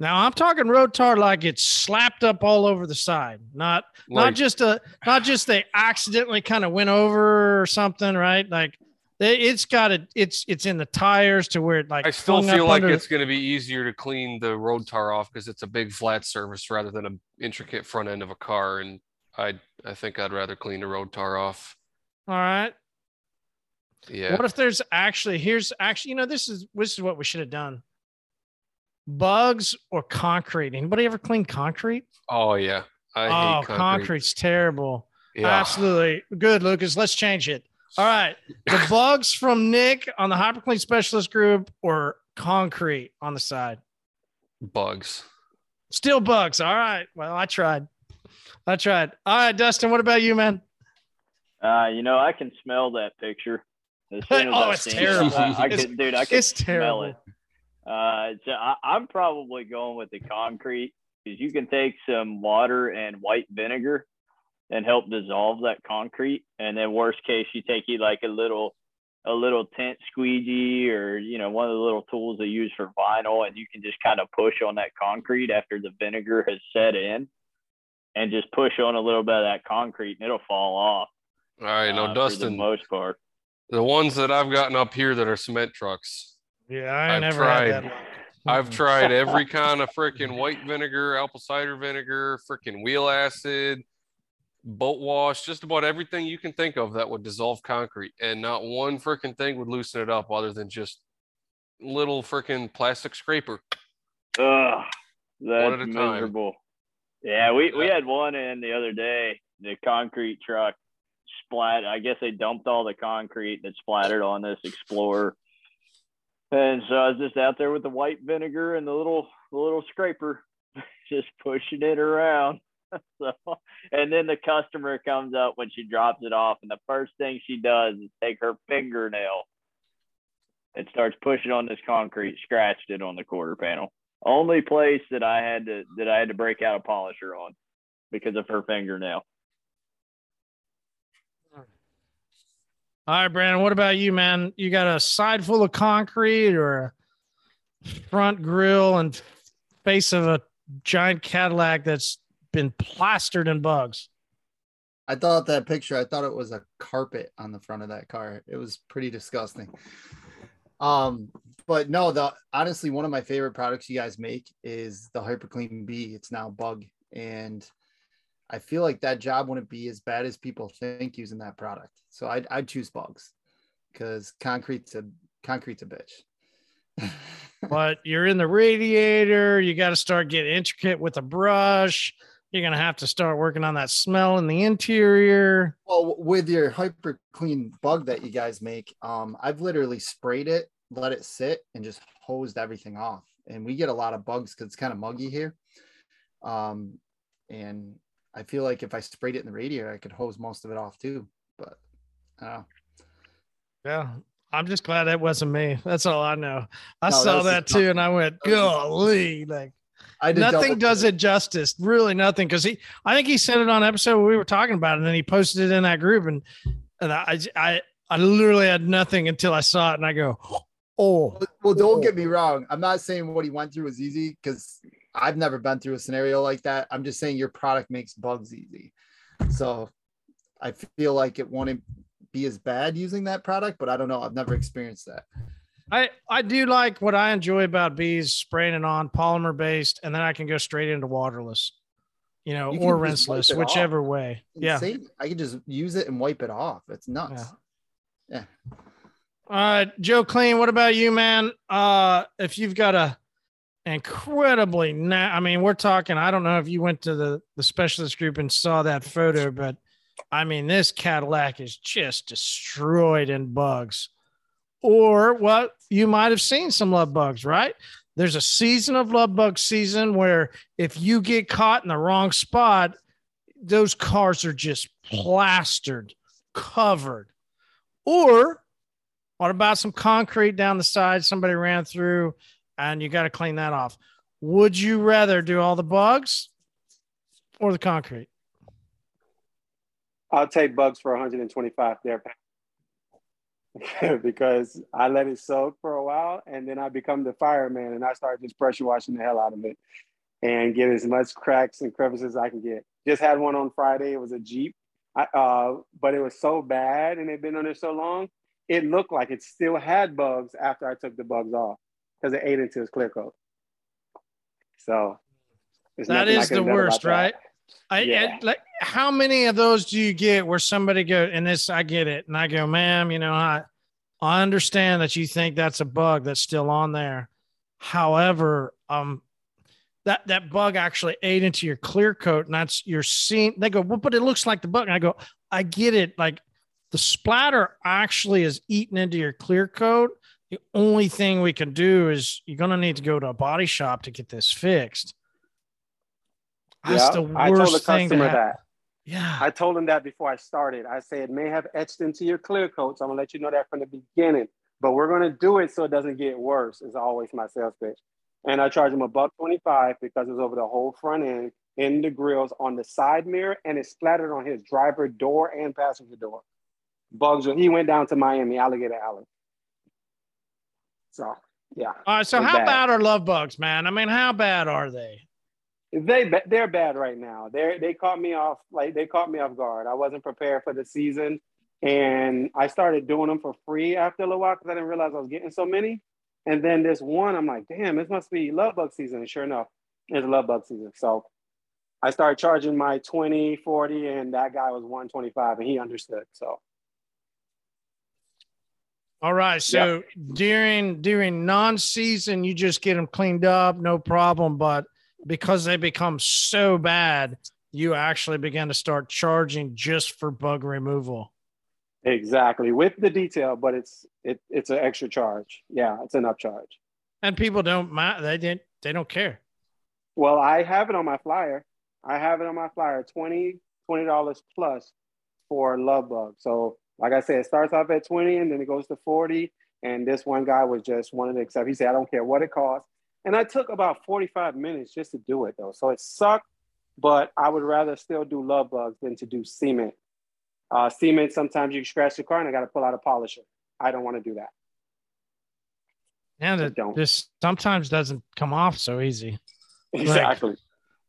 B: Now I'm talking road tar like it's slapped up all over the side, not not just a not just they accidentally kind of went over or something, right? Like they, it's got it. It's it's in the tires to where it like
D: I still feel like
B: under-
D: it's going to be easier to clean the road tar off because it's a big flat surface rather than an intricate front end of a car. And I I think I'd rather clean the road tar off.
B: all right.
D: Yeah.
B: What if there's actually here's actually you know this is this is what we should have done. Bugs or concrete? Anybody ever clean concrete?
D: Oh yeah. I
B: oh,
D: hate concrete.
B: concrete's terrible.
D: Yeah.
B: Absolutely. Good, Lucas. Let's change it. All right. The bugs from Nick on the hyperclean specialist group or concrete on the side?
D: Bugs.
B: Still bugs. All right. Well, I tried. I tried. All right, Dustin, what about you, man?
C: Uh, you know, I can smell that picture. As as
B: Oh, it's terrible.
C: It, I, I
B: It's-
C: could, dude, I could
B: It's
C: smell
B: terrible.
C: it. Uh, so I, I'm probably going with the concrete because you can take some water and white vinegar and help dissolve that concrete. And then worst case, you take you like a little, a little tent squeegee or you know one of the little tools they use for vinyl, and you can just kind of push on that concrete after the vinegar has set in, and just push on a little bit of that concrete, and it'll fall off.
D: All right.
C: uh,
D: Now,
C: for
D: Dustin,
C: the most part.
D: the ones that I've gotten up here that are cement trucks,
B: Yeah, I
D: I've
B: never
D: tried.
B: had that.
D: I've tried every kind of freaking white vinegar, apple cider vinegar, freaking wheel acid, boat wash, just about everything you can think of that would dissolve concrete. And not one freaking thing would loosen it up other than just little freaking plastic scraper.
C: Ugh, that's
D: at a time.
C: Yeah, we, we had one in the other day. The concrete truck splat. I guess they dumped all the concrete that splattered on this Explorer. And so I was just out there with the white vinegar and the little the little scraper, just pushing it around. so, and then the customer comes up when she drops it off, and the first thing she does is take her fingernail and starts pushing on this concrete, scratched it on the quarter panel. Only place that I had to that I had to break out a polisher on because of her fingernail.
B: All right, Brandon. What about you, man? You got a side full of concrete or a front grill and face of a giant Cadillac that's been plastered in bugs?
E: I thought that picture, I thought it was a carpet on the front of that car. It was pretty disgusting. Um, but no, the honestly, one of my favorite products you guys make is the Hyperclean B. It's now bug. And I feel like that job wouldn't be as bad as people think using that product. So I'd, I'd choose bugs because concrete's a concrete's a bitch.
B: but you're in the radiator. You got to start getting intricate with a brush. You're gonna have to start working on that smell in the interior.
E: Well, with your hyper clean bug that you guys make, um, I've literally sprayed it, let it sit, and just hosed everything off. And we get a lot of bugs because it's kind of muggy here. Um, and I feel like if I sprayed it in the radiator, I could hose most of it off too. But I.
B: Yeah, I'm just glad that wasn't me. That's all I know. I
E: No,
B: saw
E: was
B: that too, and I went, "Golly!" Like nothing does it justice. Really, nothing. Because he, I think he said it on episode where we were talking about it, and then he posted it in that group, and and I, I, I literally had nothing until I saw it, and I go, "Oh,
E: Well, don't get me wrong. I'm not saying what he went through was easy because I've never been through a scenario like that. I'm just saying your product makes bugs easy. So I feel like it won't be as bad using that product, but I don't know. I've never experienced that.
B: I I do like what I enjoy about bees spraying it on polymer based, and then I can go straight into waterless, you know,
E: You
B: or
E: can just wipe
B: rinseless,
E: it off.
B: whichever way. Yeah.
E: Insane. I can just use it and wipe it off. It's nuts. Yeah.
B: All right, Joe Clean. What about you, man? Uh, if you've got a incredibly, na- I mean, we're talking. I don't know if you went to the the specialist group and saw that photo, but I mean, this Cadillac is just destroyed in bugs. Or what you might have seen some love bugs, right? There's a season of love bug season where if you get caught in the wrong spot, those cars are just plastered, covered. Or what about some concrete down the side somebody ran through and you got to clean that off? Would you rather do all the bugs or the concrete?
F: I'll take bugs for 125 there because I let it soak for a while and then I become the fireman and I start just pressure washing the hell out of it and get as much cracks and crevices as I can get. Just had one on Friday. It was a Jeep, I, uh, but it was so bad and it'd been on there so long, it looked like it still had bugs after I took the bugs off because it ate into its clear coat. So that is
B: That
F: nothing I
B: is
F: can
B: the worst,
F: right? that.
B: I,
F: Yeah.
B: I- like how many of those do you get where somebody go and this I get it and I go, ma'am, you know, I I understand that you think that's a bug that's still on there. However, um that that bug actually ate into your clear coat and that's you're seeing they go, well, but it looks like the bug. And I go, I get it. Like the splatter actually is eaten into your clear coat. The only thing we can do is you're gonna need to go to a body shop to get this fixed. That's the
F: I told the
B: worst thing
F: customer that.
B: Yeah.
F: I told him that before I started. I said it may have etched into your clear coat, so I'm gonna let you know that from the beginning. But we're gonna do it so it doesn't get worse. Is always my sales pitch. And I charge him a buck twenty-five because it's over the whole front end, in the grills, on the side mirror, and it's splattered on his driver door and passenger door. Bugs. When he went down to Miami, Alligator Alley. So yeah,
B: All right. So how
F: bad.
B: bad are love bugs, man? I mean, how bad are they?
F: They they're bad right now. They they caught me off like they caught me off guard. I wasn't prepared for the season, and I started doing them for free after a little while because I didn't realize I was getting so many. And then this one, I'm like, damn, this must be love bug season. And sure enough, it's love bug season. So I started charging my 20, 40, and that guy was 125, and he understood. So
B: All right. So during during non-season, you just get them cleaned up, no problem. But because they become so bad, you actually begin to start charging just for bug removal.
F: exactly with the detail, but it's it it's an extra charge. Yeah, it's an upcharge.
B: And people don't mind. They didn't. They don't care.
F: Well, I have it on my flyer. I have it on my flyer 20 dollars plus for love bug. So like I said, it starts off at 20 and then it goes to 40. And this one guy was just wanted to accept. He said, I don't care what it costs. And I took about 45 minutes just to do it though. So it sucked, but I would rather still do love bugs than to do cement. Uh, cement, sometimes you scratch the car and I got to pull out a polisher. I don't want to do that.
B: And it
F: don't.
B: just sometimes doesn't come off so easy.
F: Exactly.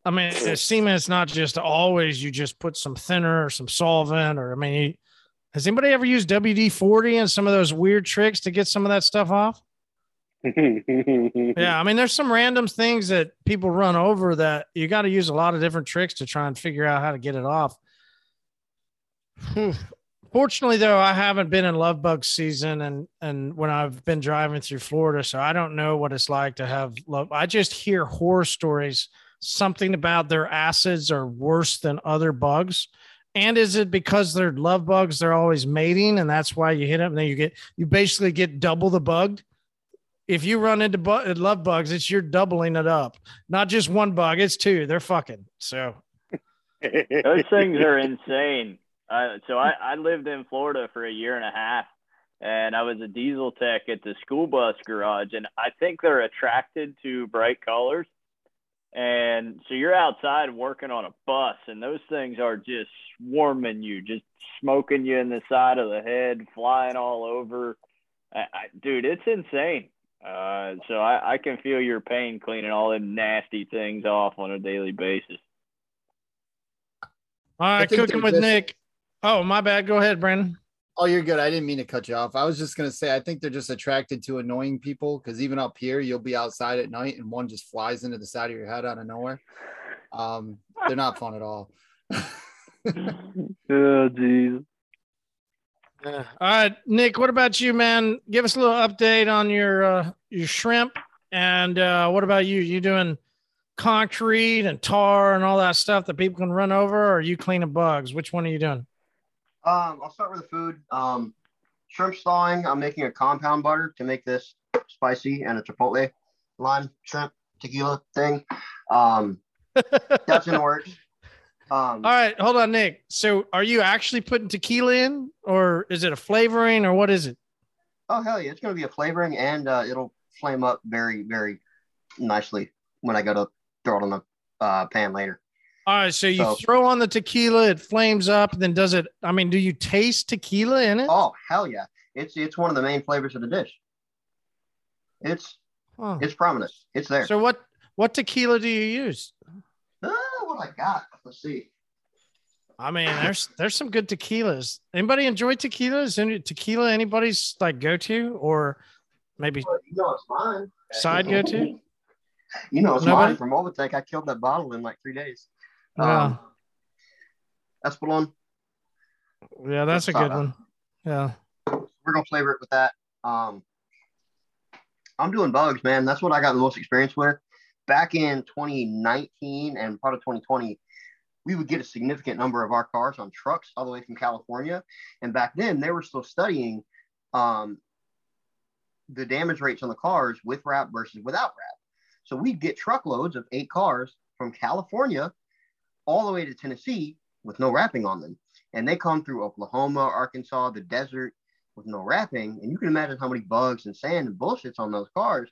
B: I mean,
F: Yeah.
B: cement's not just always you just put some thinner or some solvent, or I mean, has anybody ever used WD 40 and some of those weird tricks to get some of that stuff off? Yeah, I mean, there's some random things that people run over that you got to use a lot of different tricks to try and figure out how to get it off. Whew. Fortunately, though, I haven't been in love bug season, and and when I've been driving through Florida, so I don't know what it's like to have love. I just hear horror stories. Something about their acids are worse than other bugs. And is it because they're love bugs? They're always mating, and that's why you hit them. And then you get you basically get double the bug if you run into bu- love bugs, it's you're doubling it up. Not just one bug, it's two. They're fucking. So
C: Those things are insane. Uh, so I, I lived in Florida for a year and a half, and I was a diesel tech at the school bus garage, and I think they're attracted to bright colors. And so you're outside working on a bus, and those things are just swarming you, just smoking you in the side of the head, flying all over. I, I, dude, it's insane. Uh, so I, I can feel your pain cleaning all them nasty things off on a daily basis.
B: all right,
E: think
B: cooking with
E: just-
B: Nick. Oh, my bad. Go ahead, Brandon.
E: Oh, you're good. I didn't mean to cut you off. I was just gonna say I think they're just attracted to annoying people because even up here, you'll be outside at night and one just flies into the side of your head out of nowhere. Um, they're not fun at all.
C: oh, jeez.
B: All right, Nick. What about you, man? Give us a little update on your uh, your shrimp, and uh, what about you? You doing concrete and tar and all that stuff that people can run over, or are you cleaning bugs? Which one are you doing?
G: Um, I'll start with the food. Um, shrimp thawing. I'm making a compound butter to make this spicy and a chipotle lime shrimp tequila thing. Um, that's in the works. Um,
B: All right, hold on, Nick. So, are you actually putting tequila in, or is it a flavoring, or what is it?
G: oh hell yeah, it's gonna be a flavoring and uh, it'll flame up very very nicely when I go to throw it on the uh, pan later.
B: All right, so you
G: So-
B: throw on the tequila, it flames up, and then does it? I mean, do you taste tequila in it?
G: Oh hell yeah, it's it's one of the main flavors of the dish. It's
B: Huh.
G: it's prominent. It's there.
B: So, what what tequila do you use?
G: What I got? Let's see.
B: I mean, there's there's some good tequilas. Anybody enjoy tequilas? Any tequila? Anybody's like go to, or maybe
G: Well, you know it's mine.
B: side go to?
G: You know it's
B: Nobody?
G: mine from Overtech. I killed that bottle in like three days.
B: Yeah.
G: Um, Espolon.
B: Yeah, that's a good
G: try
B: one. Yeah.
G: We're gonna flavor it with that. Um, I'm doing bugs, man. That's what I got the most experience with. Back in 2019 and part of 2020, we would get a significant number of our cars on trucks all the way from California. And back then, they were still studying um, the damage rates on the cars with wrap versus without wrap. So we'd get truckloads of eight cars from California all the way to Tennessee with no wrapping on them. And they come through Oklahoma, Arkansas, the desert with no wrapping. And you can imagine how many bugs and sand and bullshits on those cars.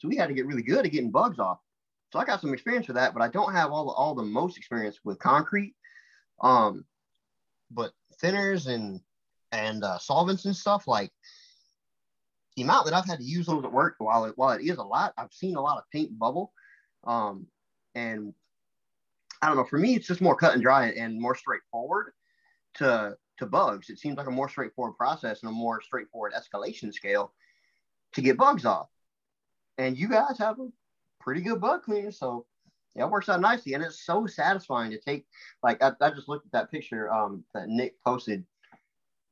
G: So we had to get really good at getting bugs off. So I got some experience with that, but I don't have all the, all the most experience with concrete. Um, but thinners and and uh, solvents and stuff like the amount that I've had to use those at work, while it while it is a lot, I've seen a lot of paint bubble. Um, and I don't know. For me, it's just more cut and dry and more straightforward to to bugs. It seems like a more straightforward process and a more straightforward escalation scale to get bugs off. And you guys have a pretty good bug cleaner, so yeah, it works out nicely. And it's so satisfying to take. Like I, I just looked at that picture um, that Nick posted.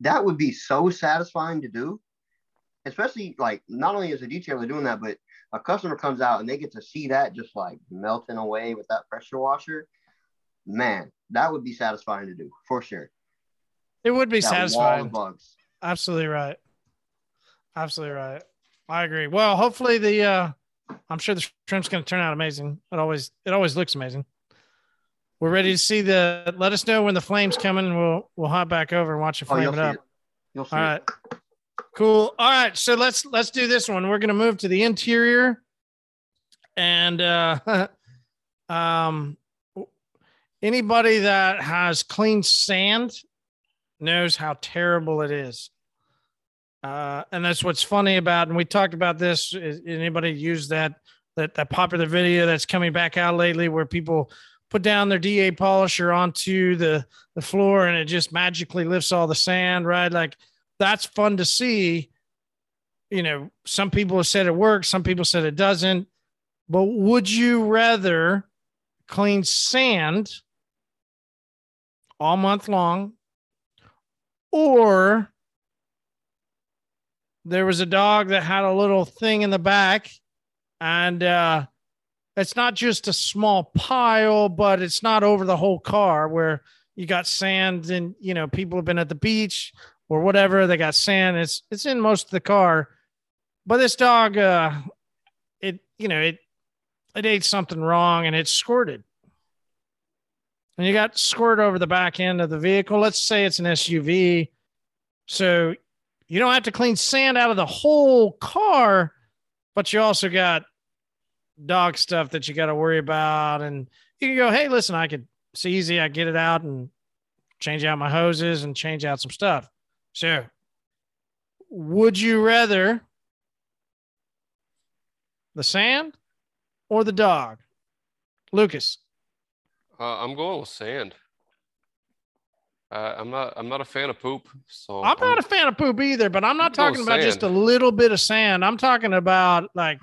G: That would be so satisfying to do, especially like not only as a detailer doing that, but a customer comes out and they get to see that just like melting away with that pressure washer. Man, that would be satisfying to do for sure.
B: It would be
G: That
B: satisfying. Absolutely right. Absolutely right. I agree. Well, hopefully the uh I'm sure the shrimp's gonna turn out amazing. It always it always looks amazing. we're ready to see the. Let us know when the flames coming, and we'll we'll hop back over and watch it
G: Oh,
B: flame
G: you'll
B: it up.
G: it. You'll see
B: All
G: it.
B: Cool. All right. So let's let's do this one. We're gonna move to the interior. And uh um anybody that has clean sand knows how terrible it is. Uh and that's what's funny about and we talked about this. Is anybody use that that that popular video that's coming back out lately where people put down their DA polisher onto the the floor and it just magically lifts all the sand, right? Like that's fun to see. You know, some people have said it works, some people said it doesn't. But would you rather clean sand all month long or there was a dog that had a little thing in the back and uh it's not just a small pile but it's not over the whole car where you got sand and you know people have been at the beach or whatever they got sand. It's it's in most of the car. But this dog uh it you know it it ate something wrong and it squirted. And you got squirt over the back end of the vehicle. Let's say it's an suv so you don't have to clean sand out of the whole car but you also got dog stuff that you got to worry about. And you can go hey listen i could it's easy. I get it out and change out my hoses and change out some stuff. So would you rather the sand or the dog? Lucas.
D: Uh, I'm going with sand. Uh, I'm not. I'm not a fan of poop. So
B: i'm not a fan of poop either but i'm not talking about just a little bit of sand i'm talking about like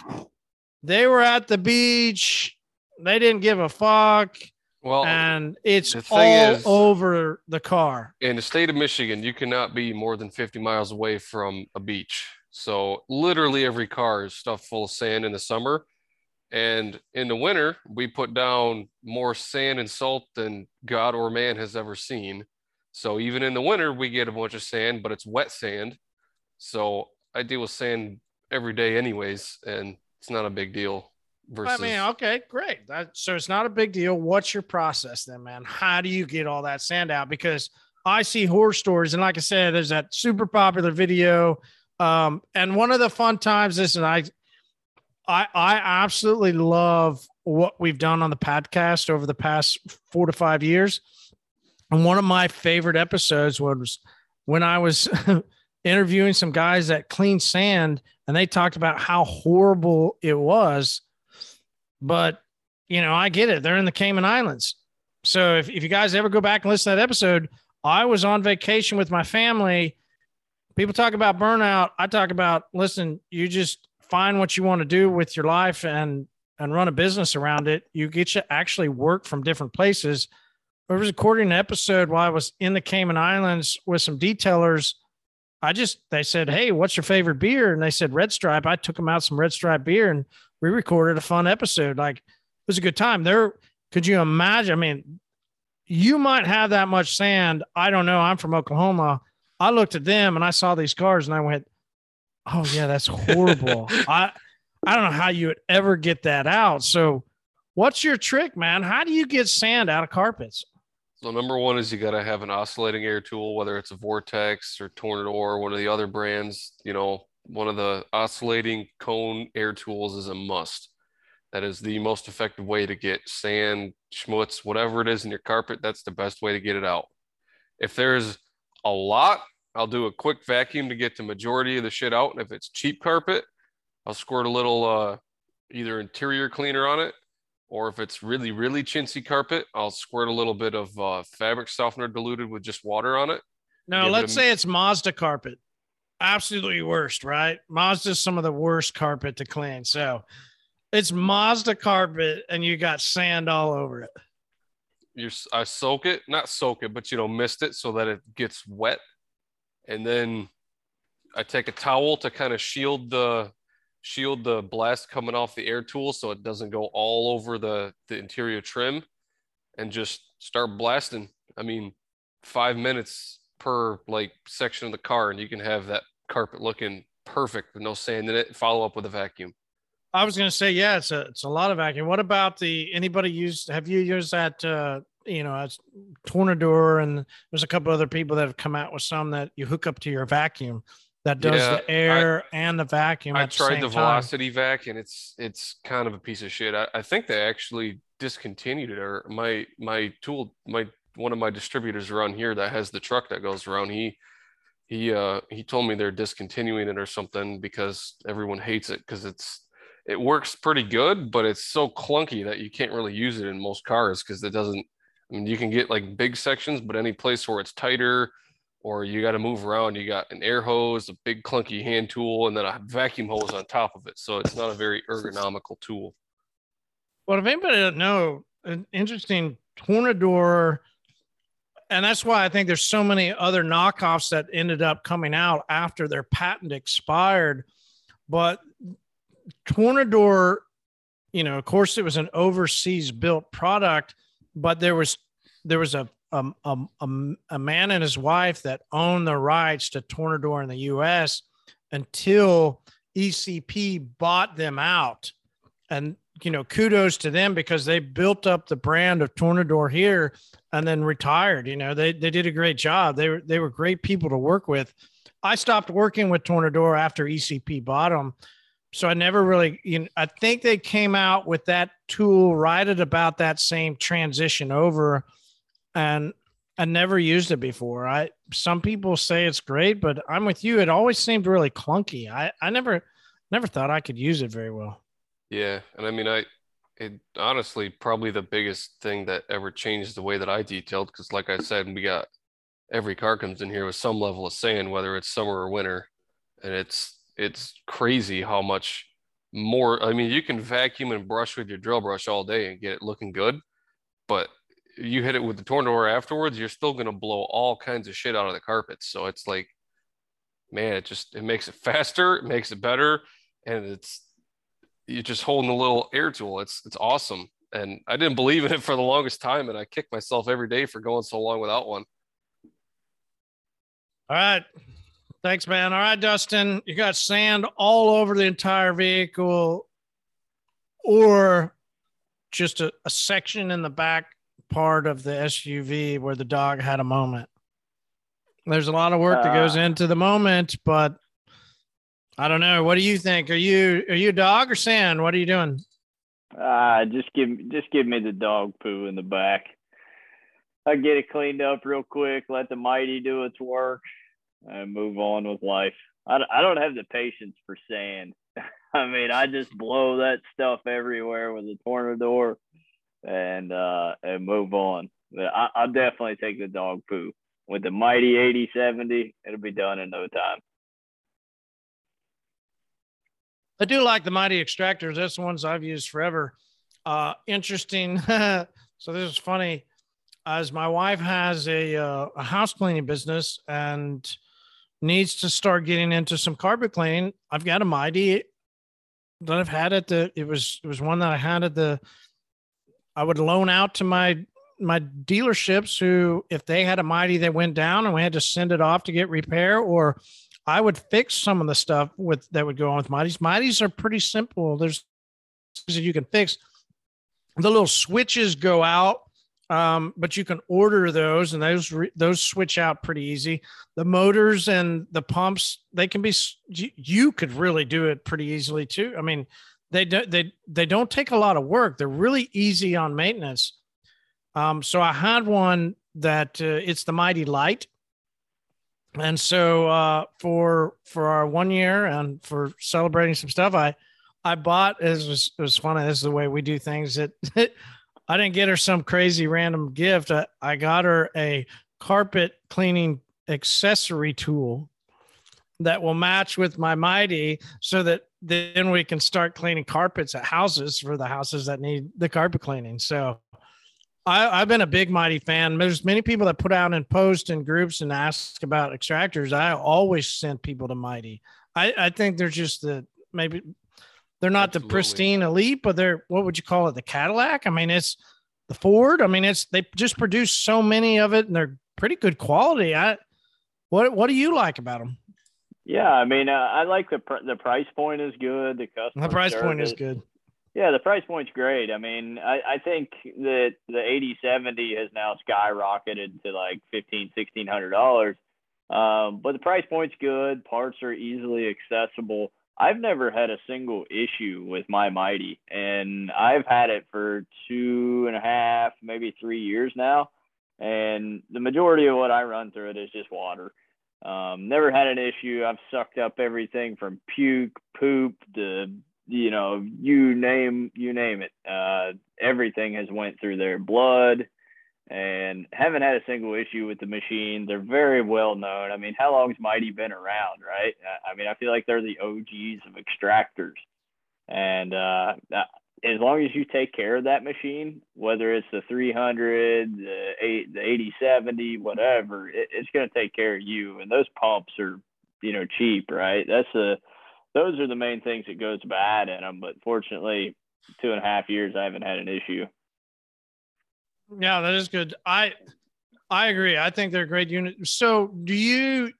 B: they were at the beach they didn't give a fuck
D: well.
B: and it's all
D: is-
B: over the car
D: in the state of Michigan, you cannot be more than 50 miles away from a beach. So literally every car is stuffed full of sand in the summer. And in the winter, we put down more sand and salt than God or man has ever seen. So even in the winter, we get a bunch of sand, but it's wet sand. So I deal with sand every day, anyways, and it's not a big deal. Versus,
B: I mean, okay, great. That, so it's not a big deal. What's your process then, man? How do you get all that sand out? Because I see horror stories, and like I said, there's that super popular video. Um, and one of the fun times is, and I, I, I absolutely love what we've done on the podcast over the past four to five years. And one of my favorite episodes was when I was interviewing some guys at clean sand, and they talked about how horrible it was but you know, I get it. They're in the Cayman Islands. So if, if you guys ever go back and listen to that episode, I was on vacation with my family. People talk about burnout. I talk about listen, you just find what you want to do with your life and and run a business around it. You get to actually work from different places. I was recording an episode while I was in the Cayman Islands with some detailers. I just they said, Hey, what's your favorite beer? And they said red stripe. I took them out some red stripe beer and we recorded a fun episode. Like it was a good time. There, could you imagine? I mean, you might have that much sand. I don't know. I'm from Oklahoma. I looked at them and I saw these cars and I went, "Oh yeah, that's horrible." I I don't know how you would ever get that out. So, what's your trick, man? How do you get sand out of carpets?
D: So number one is you got to have an oscillating air tool, whether it's a Vortex or Tornador or one of the other brands. You know, one of the oscillating cone air tools is a must. That is the most effective way to get sand, schmutz, whatever it is in your carpet. That's the best way to get it out. If there's a lot, I'll do a quick vacuum to get the majority of the shit out. And if it's cheap carpet, I'll squirt a little uh, either interior cleaner on it or if it's really really chintzy carpet i'll squirt a little bit of uh, fabric softener diluted with just water on it
B: No,
D: Give
B: let's
D: a-
B: say it's Mazda carpet. Absolutely worst, right? Mazda's some of the worst carpet to clean. So it's Mazda carpet and you got sand all over it.
D: you're i soak it not soak it but you know mist it so that it gets wet and then i take a towel to kind of shield the shield the blast coming off the air tool so it doesn't go all over the the interior trim and just start blasting i mean five minutes per like section of the car and you can have that carpet looking perfect with no sand in it follow up with a vacuum
B: I was going to say, yeah, it's a it's a lot of vacuum. What about the anybody used? Have you used that uh, you know, it's Tornador, and there's a couple other people that have come out with some that you hook up to your vacuum that does
D: Yeah,
B: the air and the vacuum.
D: I
B: at the
D: tried the
B: time.
D: Velocity Vac, and it's it's kind of a piece of shit. I, I think they actually discontinued it, or my my tool, my one of my distributors around here that has the truck that goes around. He he uh he told me they're discontinuing it or something because everyone hates it because it's it works pretty good, but it's so clunky that you can't really use it in most cars because it doesn't. I mean, you can get like big sections, but any place where it's tighter or you got to move around. You got an air hose, a big clunky hand tool, and then a vacuum hose on top of it. So it's not a very ergonomical tool.
B: Well, if anybody doesn't know, an interesting Tornador, and that's why I think there's so many other knockoffs that ended up coming out after their patent expired. But Tornador, you know, of course, it was an overseas built product, but there was there was a um, um, um, a man and his wife that owned the rights to Tornador in the U.S. until ECP bought them out, and you know, kudos to them because they built up the brand of Tornador here and then retired. You know, they they did a great job. They were they were great people to work with. I stopped working with Tornador after ECP bought them. So I never really, you know, I think they came out with that tool right at about that same transition over, and I never used it before. I some people say it's great, but I'm with you. It always seemed really clunky. I I never never thought I could use it very well.
D: Yeah, and I mean, I it honestly probably the biggest thing that ever changed the way that I detailed because, like I said, we got every car comes in here with some level of sand, whether it's summer or winter, and it's it's crazy how much more. I mean, you can vacuum and brush with your drill brush all day and get it looking good, but you hit it with the Tornador afterwards, you're still gonna blow all kinds of shit out of the carpets. So it's like, man, it just it makes it faster, it makes it better, and it's you're just holding a little air tool. It's it's awesome. And I didn't believe in it for the longest time, and I kick myself every day for going so long without one.
B: All right. Thanks, man. All right, Dustin, you got sand all over the entire vehicle or just a, a section in the back part of the SUV where the dog had a moment. There's a lot of work that goes
C: Uh.
B: into the moment, but I don't know. What do you think? Are you are you a dog or sand? What are you doing?
C: Ah, just give just give me the dog poo in the back. I get it cleaned up real quick. Let the Mytee do its work, and move on with life. I, d- I don't have the patience for sand. I mean, I just blow that stuff everywhere with a tornador, and uh, and move on. I, I'll definitely take the dog poo with the Mytee 8070. It'll be done in no time.
B: I do like the Mytee extractors. That's the ones I've used forever. Uh, interesting. so this is funny. As my wife has a uh, a house cleaning business and needs to start getting into some carpet cleaning, I've got a Mytee that I've had at the. It was it was one that I had at the. I would loan out to my my dealerships who, if they had a Mytee that went down and we had to send it off to get repair, or I would fix some of the stuff with that would go on with Mytees. Mytees are pretty simple. There's things that you can fix. The little switches go out, um, but you can order those, and those re- those switch out pretty easy. The motors and the pumps they can be. You, you could really do it pretty easily too. I mean, they don't they they don't take a lot of work. They're really easy on maintenance. Um, so I had one that uh, it's the Mytee Lite and so uh, for for our one year and for celebrating some stuff, I I bought it was it was funny. This is the way we do things. That I didn't get her some crazy random gift. I, I got her a carpet cleaning accessory tool that will match with my Mytee, so that then we can start cleaning carpets at houses for the houses that need the carpet cleaning. So I, I've been a big Mytee fan. There's many people that put out and post in groups and ask about extractors. I always send people to Mytee. I, I think they're just the maybe they're not the pristine elite, but they're what would you call it? The Cadillac? I mean, it's the Ford. I mean, it's they just produce so many of it and they're pretty good quality. I what what do you like about them?
C: Yeah, I mean, uh, I like the pr- the price point is good. The customer
B: The price point is good.
C: Yeah, the price point's great. I mean, I, I think that the 8070 has now skyrocketed to like fifteen, sixteen hundred dollars. Um, but the price point's good. Parts are easily accessible. I've never had a single issue with my Mytee, and I've had it for two and a half, maybe three years now. And the majority of what I run through it is just water. Um, never had an issue. I've sucked up everything from puke, poop, to you know, you name you name it. Uh, everything has went through their blood, and haven't had a single issue with the machine. They're very well known. I mean, how long's Mytee been around, right? I mean, I feel like they're the OGs of extractors, and uh, as long as you take care of that machine, whether it's the 300, the, eight, the 80, 70, whatever, it, it's going to take care of you. And those pumps are, you know, cheap, right? That's the, those are the main things that goes bad in them. But fortunately, two and a half years, I haven't had an issue.
B: Yeah, that is good. I, I agree. I think they're great unit. So do you,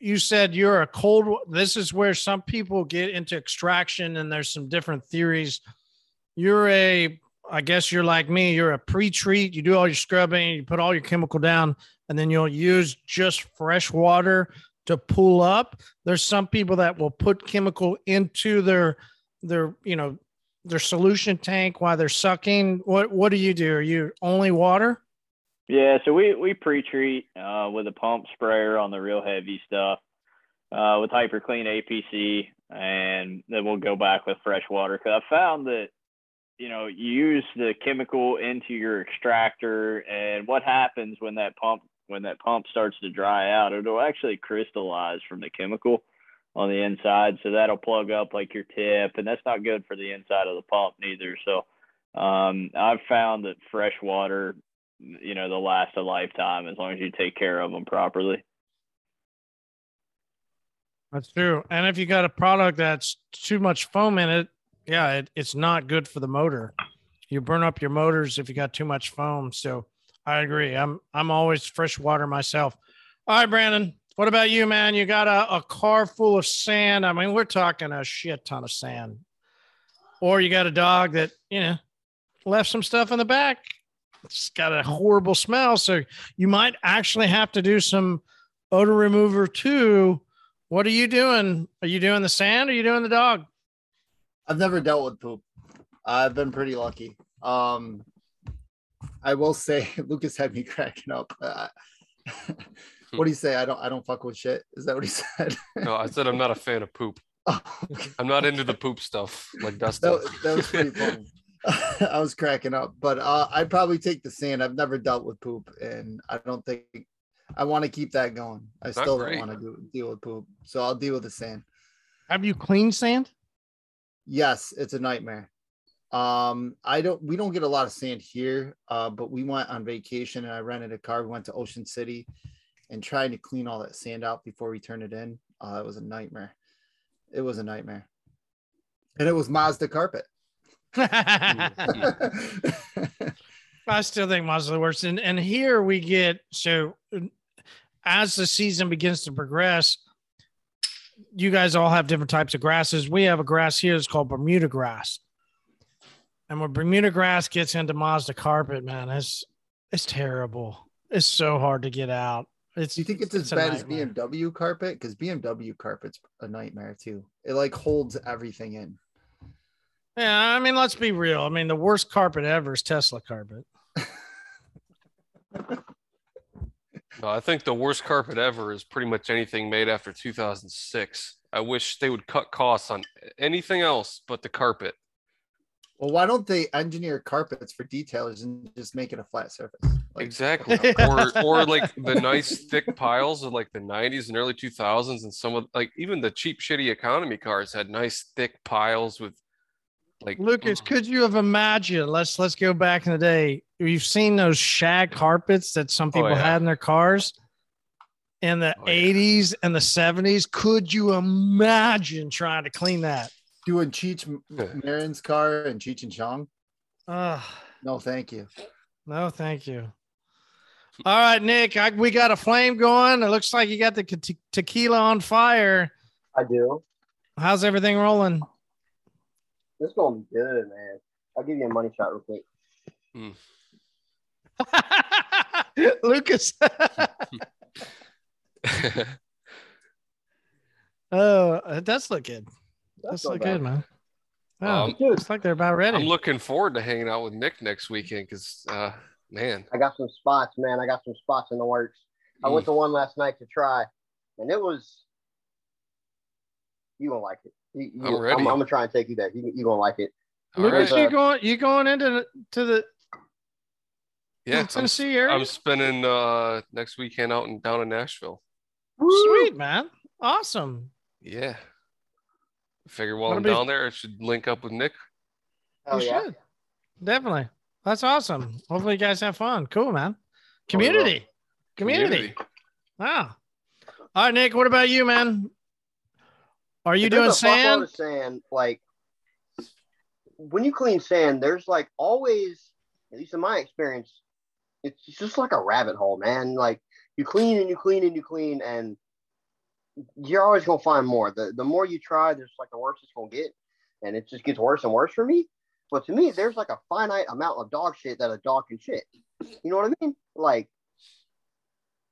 B: you said you're a cold, this is where some people get into extraction and there's some different theories you're a I guess you're like me, you're a pre-treat, you do all your scrubbing, you put all your chemical down, and then you'll use just fresh water to pull up. There's some people that will put chemical into their their, you know, their solution tank while they're sucking. What what do you do? Are you only water?
C: Yeah, so we we pre-treat uh, with a pump sprayer on the real heavy stuff uh, with HyperClean APC, and then we'll go back with fresh water. Because I found that you know, you use the chemical into your extractor, and what happens when that pump when that pump starts to dry out, it'll actually crystallize from the chemical on the inside, so that'll plug up like your tip, and that's not good for the inside of the pump neither. So, um, I've found that fresh water, you know, they'll last a lifetime as long as you take care of them properly.
B: That's true. And if you got a product that's too much foam in it, yeah, it, it's not good for the motor. You burn up your motors if you got too much foam. So I agree. I'm I'm always fresh water myself. All right, Brandon. What about you, man? You got a, a car full of sand. I mean, we're talking a shit ton of sand. Or you got a dog that, you know, left some stuff in the back. It's got a horrible smell. So you might actually have to do some odor remover too. What are you doing? Are you doing the sand or are you doing the dog?
E: I've never dealt with poop. I've been pretty lucky. Um, I will say Lucas had me cracking up. Uh, what do you say? I don't I don't fuck with shit. Is that what he said?
D: no, I said I'm not a fan of poop. Oh, okay. I'm not into the poop stuff like Dustin.
E: That, that was pretty fun. I was cracking up, but uh, I'd probably take the sand. I've never dealt with poop, and I don't think I want to keep that going. I not still great. don't want to deal with poop, so I'll deal with the sand.
B: Have you cleaned sand?
E: Yes, it's a nightmare. Um, I don't we don't get a lot of sand here, uh, but we went on vacation and I rented a car. We went to Ocean City and trying to clean all that sand out before we turn it in. Uh, it was a nightmare. It was a nightmare. And it was Mazda carpet.
B: I still think Mazda the worst. And and here we get so as the season begins to progress, you guys all have different types of grasses. We have a grass here that's called Bermuda grass. And when Bermuda grass gets into Mazda carpet, man, it's it's terrible. It's so hard to get out. It's
E: you think it's, it's as bad as BMW carpet? Because BMW carpet's a nightmare too. It like holds everything in.
B: Yeah, I mean, let's be real. I mean, the worst carpet ever is Tesla carpet.
D: No, I think the worst carpet ever is pretty much anything made after 2006. I wish they would cut costs on anything else but the carpet.
E: Well, why don't they engineer carpets for detailers and just make it a flat surface?
D: Like- exactly. or or like the nice thick piles of like the 90s and early 2000s and some of like even the cheap shitty economy cars had nice thick piles with like
B: Lucas, oh. could you have imagined? Let's let's go back in the day. You've seen those shag carpets that some oh, people oh, yeah. had in their cars in the oh, 80s yeah. and the 70s. Could you imagine trying to clean that?
E: Doing Cheech Marin's car and Cheech and Chong? Uh, no, thank you.
B: No, thank you. All right, Nick, I, we got a flame going. It looks like you got the te- tequila on fire.
H: I do.
B: How's everything rolling?
G: This is gonna be good, man. I'll give you a money shot real quick.
B: Lucas. oh, it does look good. That's
G: not
B: look
G: bad.
B: good, man. Oh,
D: Um,
B: it's like they're about ready.
D: I'm looking forward to hanging out with Nick next weekend because, uh, man,
G: I got some spots, man. I got some spots in the works. I went to one last night to try, and it was. You gonna like it. You, you,
D: I'm ready.
G: I'm, gonna try and take you there. You, you gonna like it.
D: all
B: Lucas,
D: right.
G: right.
B: you going? You going into the, to the
D: yeah, I'm,
B: Tennessee area?
D: I'm spending uh next weekend out and down in Nashville.
B: Sweet man, awesome.
D: Yeah. Figure while
B: That'll
D: I'm
B: be-
D: down there, I should link up with Nick.
G: Hell
B: you
G: yeah.
B: should definitely. That's awesome. Hopefully, you guys have fun. Cool, man.
G: Oh,
B: Community, community. Wow. All right, Nick. What about you, man? Are you doing sand?
G: sand, like when you clean sand, there's like always, at least in my experience, it's just like a rabbit hole, man. Like you clean and you clean and you clean, and you're always gonna find more. The the more you try, there's like the worse it's gonna get, and it just gets worse and worse for me. But to me, there's like a finite amount of dog shit that a dog can shit. You know what I mean? Like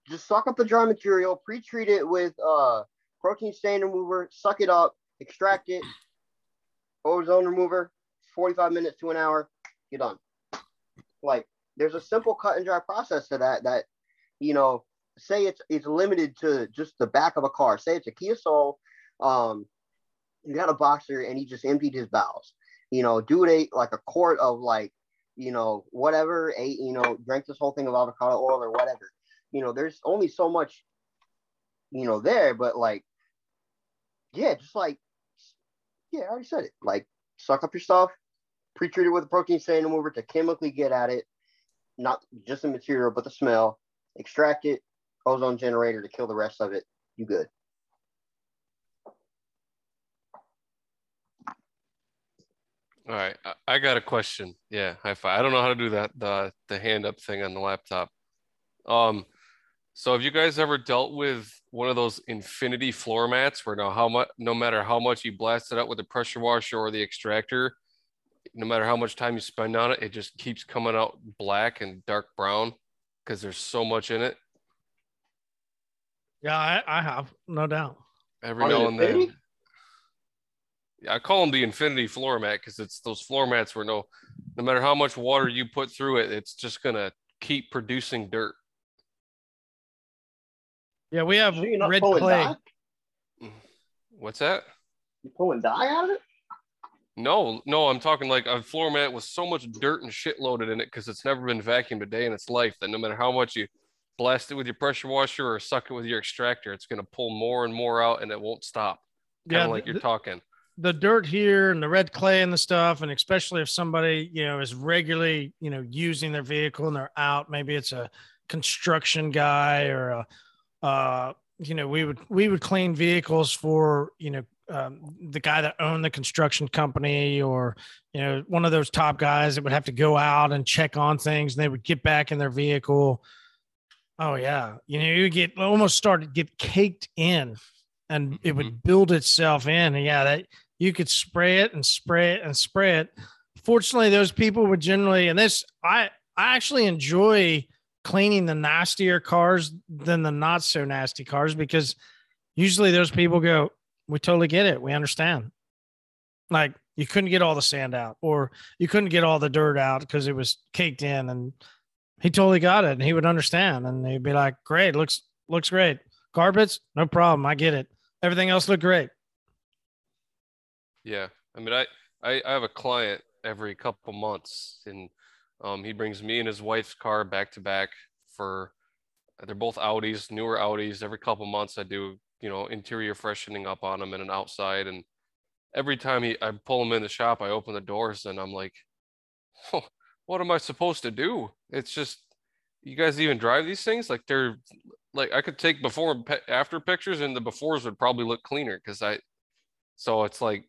G: just suck up the dry material, pre-treat it with uh protein stain remover, suck it up, extract it, ozone remover, 45 minutes to an hour, you're done. Like there's a simple cut and dry process to that that, you know, say it's it's limited to just the back of a car. Say it's a Kia Soul, um, you got a boxer and he just emptied his bowels. You know, dude ate like a quart of like, you know, whatever, ate, you know, drank this whole thing of avocado oil or whatever. You know, there's only so much, you know, there, but like yeah, just like, yeah, I already said it. Like, suck up your stuff, pre-treat it with a protein stain remover to chemically get at it, not just the material, but the smell. Extract it, ozone generator to kill the rest of it. You good?
D: All right. I, got a question. Yeah, high five. I don't know how to do that, the the hand up thing on the laptop. Um, so have you guys ever dealt with one of those infinity floor mats where no how much no matter how much you blast it out with the pressure washer or the extractor, no matter how much time you spend on it, it just keeps coming out black and dark brown because there's so much in it.
B: Yeah, I, I have no doubt.
D: Every
G: On
D: now and then.
G: Infinity?
D: Yeah, I call them the infinity floor mat because it's those floor mats where no, no matter how much water you put through it, it's just gonna keep producing dirt.
B: Yeah, we have
G: So
B: red clay.
G: dye?
D: What's that?
G: You pulling dye out of it?
D: No, no, I'm talking like a floor mat with so much dirt and shit loaded in it because it's never been vacuumed a day in its life that no matter how much you blast it with your pressure washer or suck it with your extractor, it's gonna pull more and more out and it won't stop. Kind
B: Yeah,
D: of like you're talking.
B: the dirt here and the red clay and the stuff, and especially if somebody you know is regularly you know using their vehicle and they're out, maybe it's a construction guy or a, uh, you know, we would we would clean vehicles for you know um, the guy that owned the construction company or you know one of those top guys that would have to go out and check on things, and they would get back in their vehicle. Oh yeah, you know, you get almost started get caked in, and it would build itself in. And yeah, that you could spray it and spray it and spray it. Fortunately, those people would generally, and this I I actually enjoy cleaning the nastier cars than the not so nasty cars because usually those people go, "We totally get it, we understand." Like you couldn't get all the sand out, or you couldn't get all the dirt out because it was caked in, and he totally got it, and he would understand, and he'd be like, "Great, looks looks great." Carpets, no problem, I get it. Everything else looked great.
D: Yeah, I mean, I, I I have a client every couple months, and um, he brings me and his wife's car back to back for. They're both Audis, newer Audis. Every couple months, I do you know interior freshening up on them and an outside, and every time he I pull him in the shop, I open the doors, and I'm like, oh, what am I supposed to do? It's just you guys even drive these things like they're like I could take before and after pictures, and the befores would probably look cleaner because I. So it's like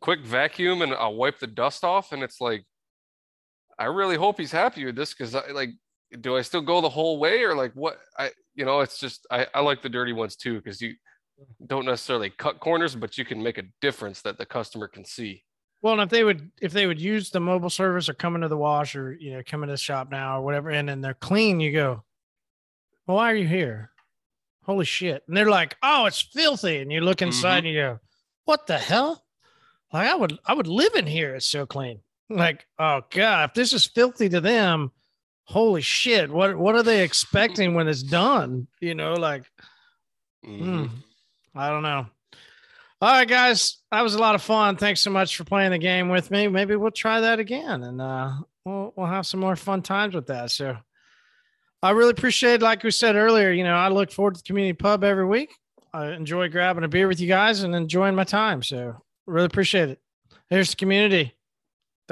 D: quick vacuum and I'll wipe the dust off. And it's like, I really hope he's happy with this because I like, do I still go the whole way or like what? I, you know, it's just, I, I like the dirty ones too because you don't necessarily cut corners, but you can make a difference that the customer can see.
B: Well, and if they would, if they would use the mobile service or come into the wash or you know come into the shop now or whatever, and then they're clean, you go, well, why are you here? Holy shit! And they're like, oh, it's filthy, and you look inside mm-hmm. and you go, what the hell? Like I would, I would live in here. It's so clean. Like, oh god, if this is filthy to them, holy shit! What what are they expecting when it's done? You know, like, hmm, I don't know. All right, guys, that was a lot of fun. Thanks so much for playing the game with me. Maybe we'll try that again, and uh, we'll we'll have some more fun times with that. So, I really appreciate, like we said earlier, you know, I look forward to the community pub every week. I enjoy grabbing a beer with you guys and enjoying my time. So, really appreciate it. Here's the community.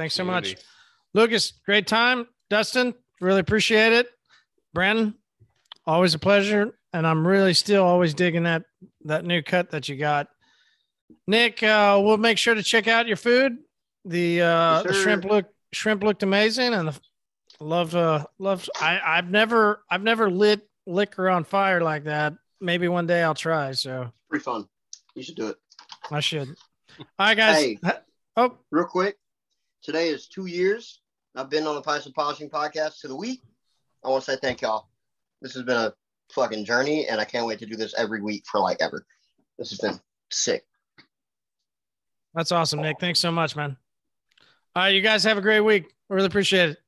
B: Thanks so much,
D: Community.
B: Lucas. Great time, Dustin. Really appreciate it. Brandon, always a pleasure, and I'm really still always digging that that new cut that you got. Nick, uh, we'll make sure to check out your food. The uh,
G: Yes,
B: the shrimp look shrimp looked amazing, and the love uh love. I I've never I've never lit liquor on fire like that. Maybe one day I'll try. So
G: Pretty fun. You should do it.
B: I should. All right, guys.
G: Hey.
B: Oh,
G: Real quick, today is two years. I've been on the and Polishing podcast to the week. I want to say thank y'all. This has been a fucking journey, and I can't wait to do this every week for like ever. This has been sick.
B: that's awesome, Nick. Thanks so much, man. All right, you guys have a great week. We really appreciate it.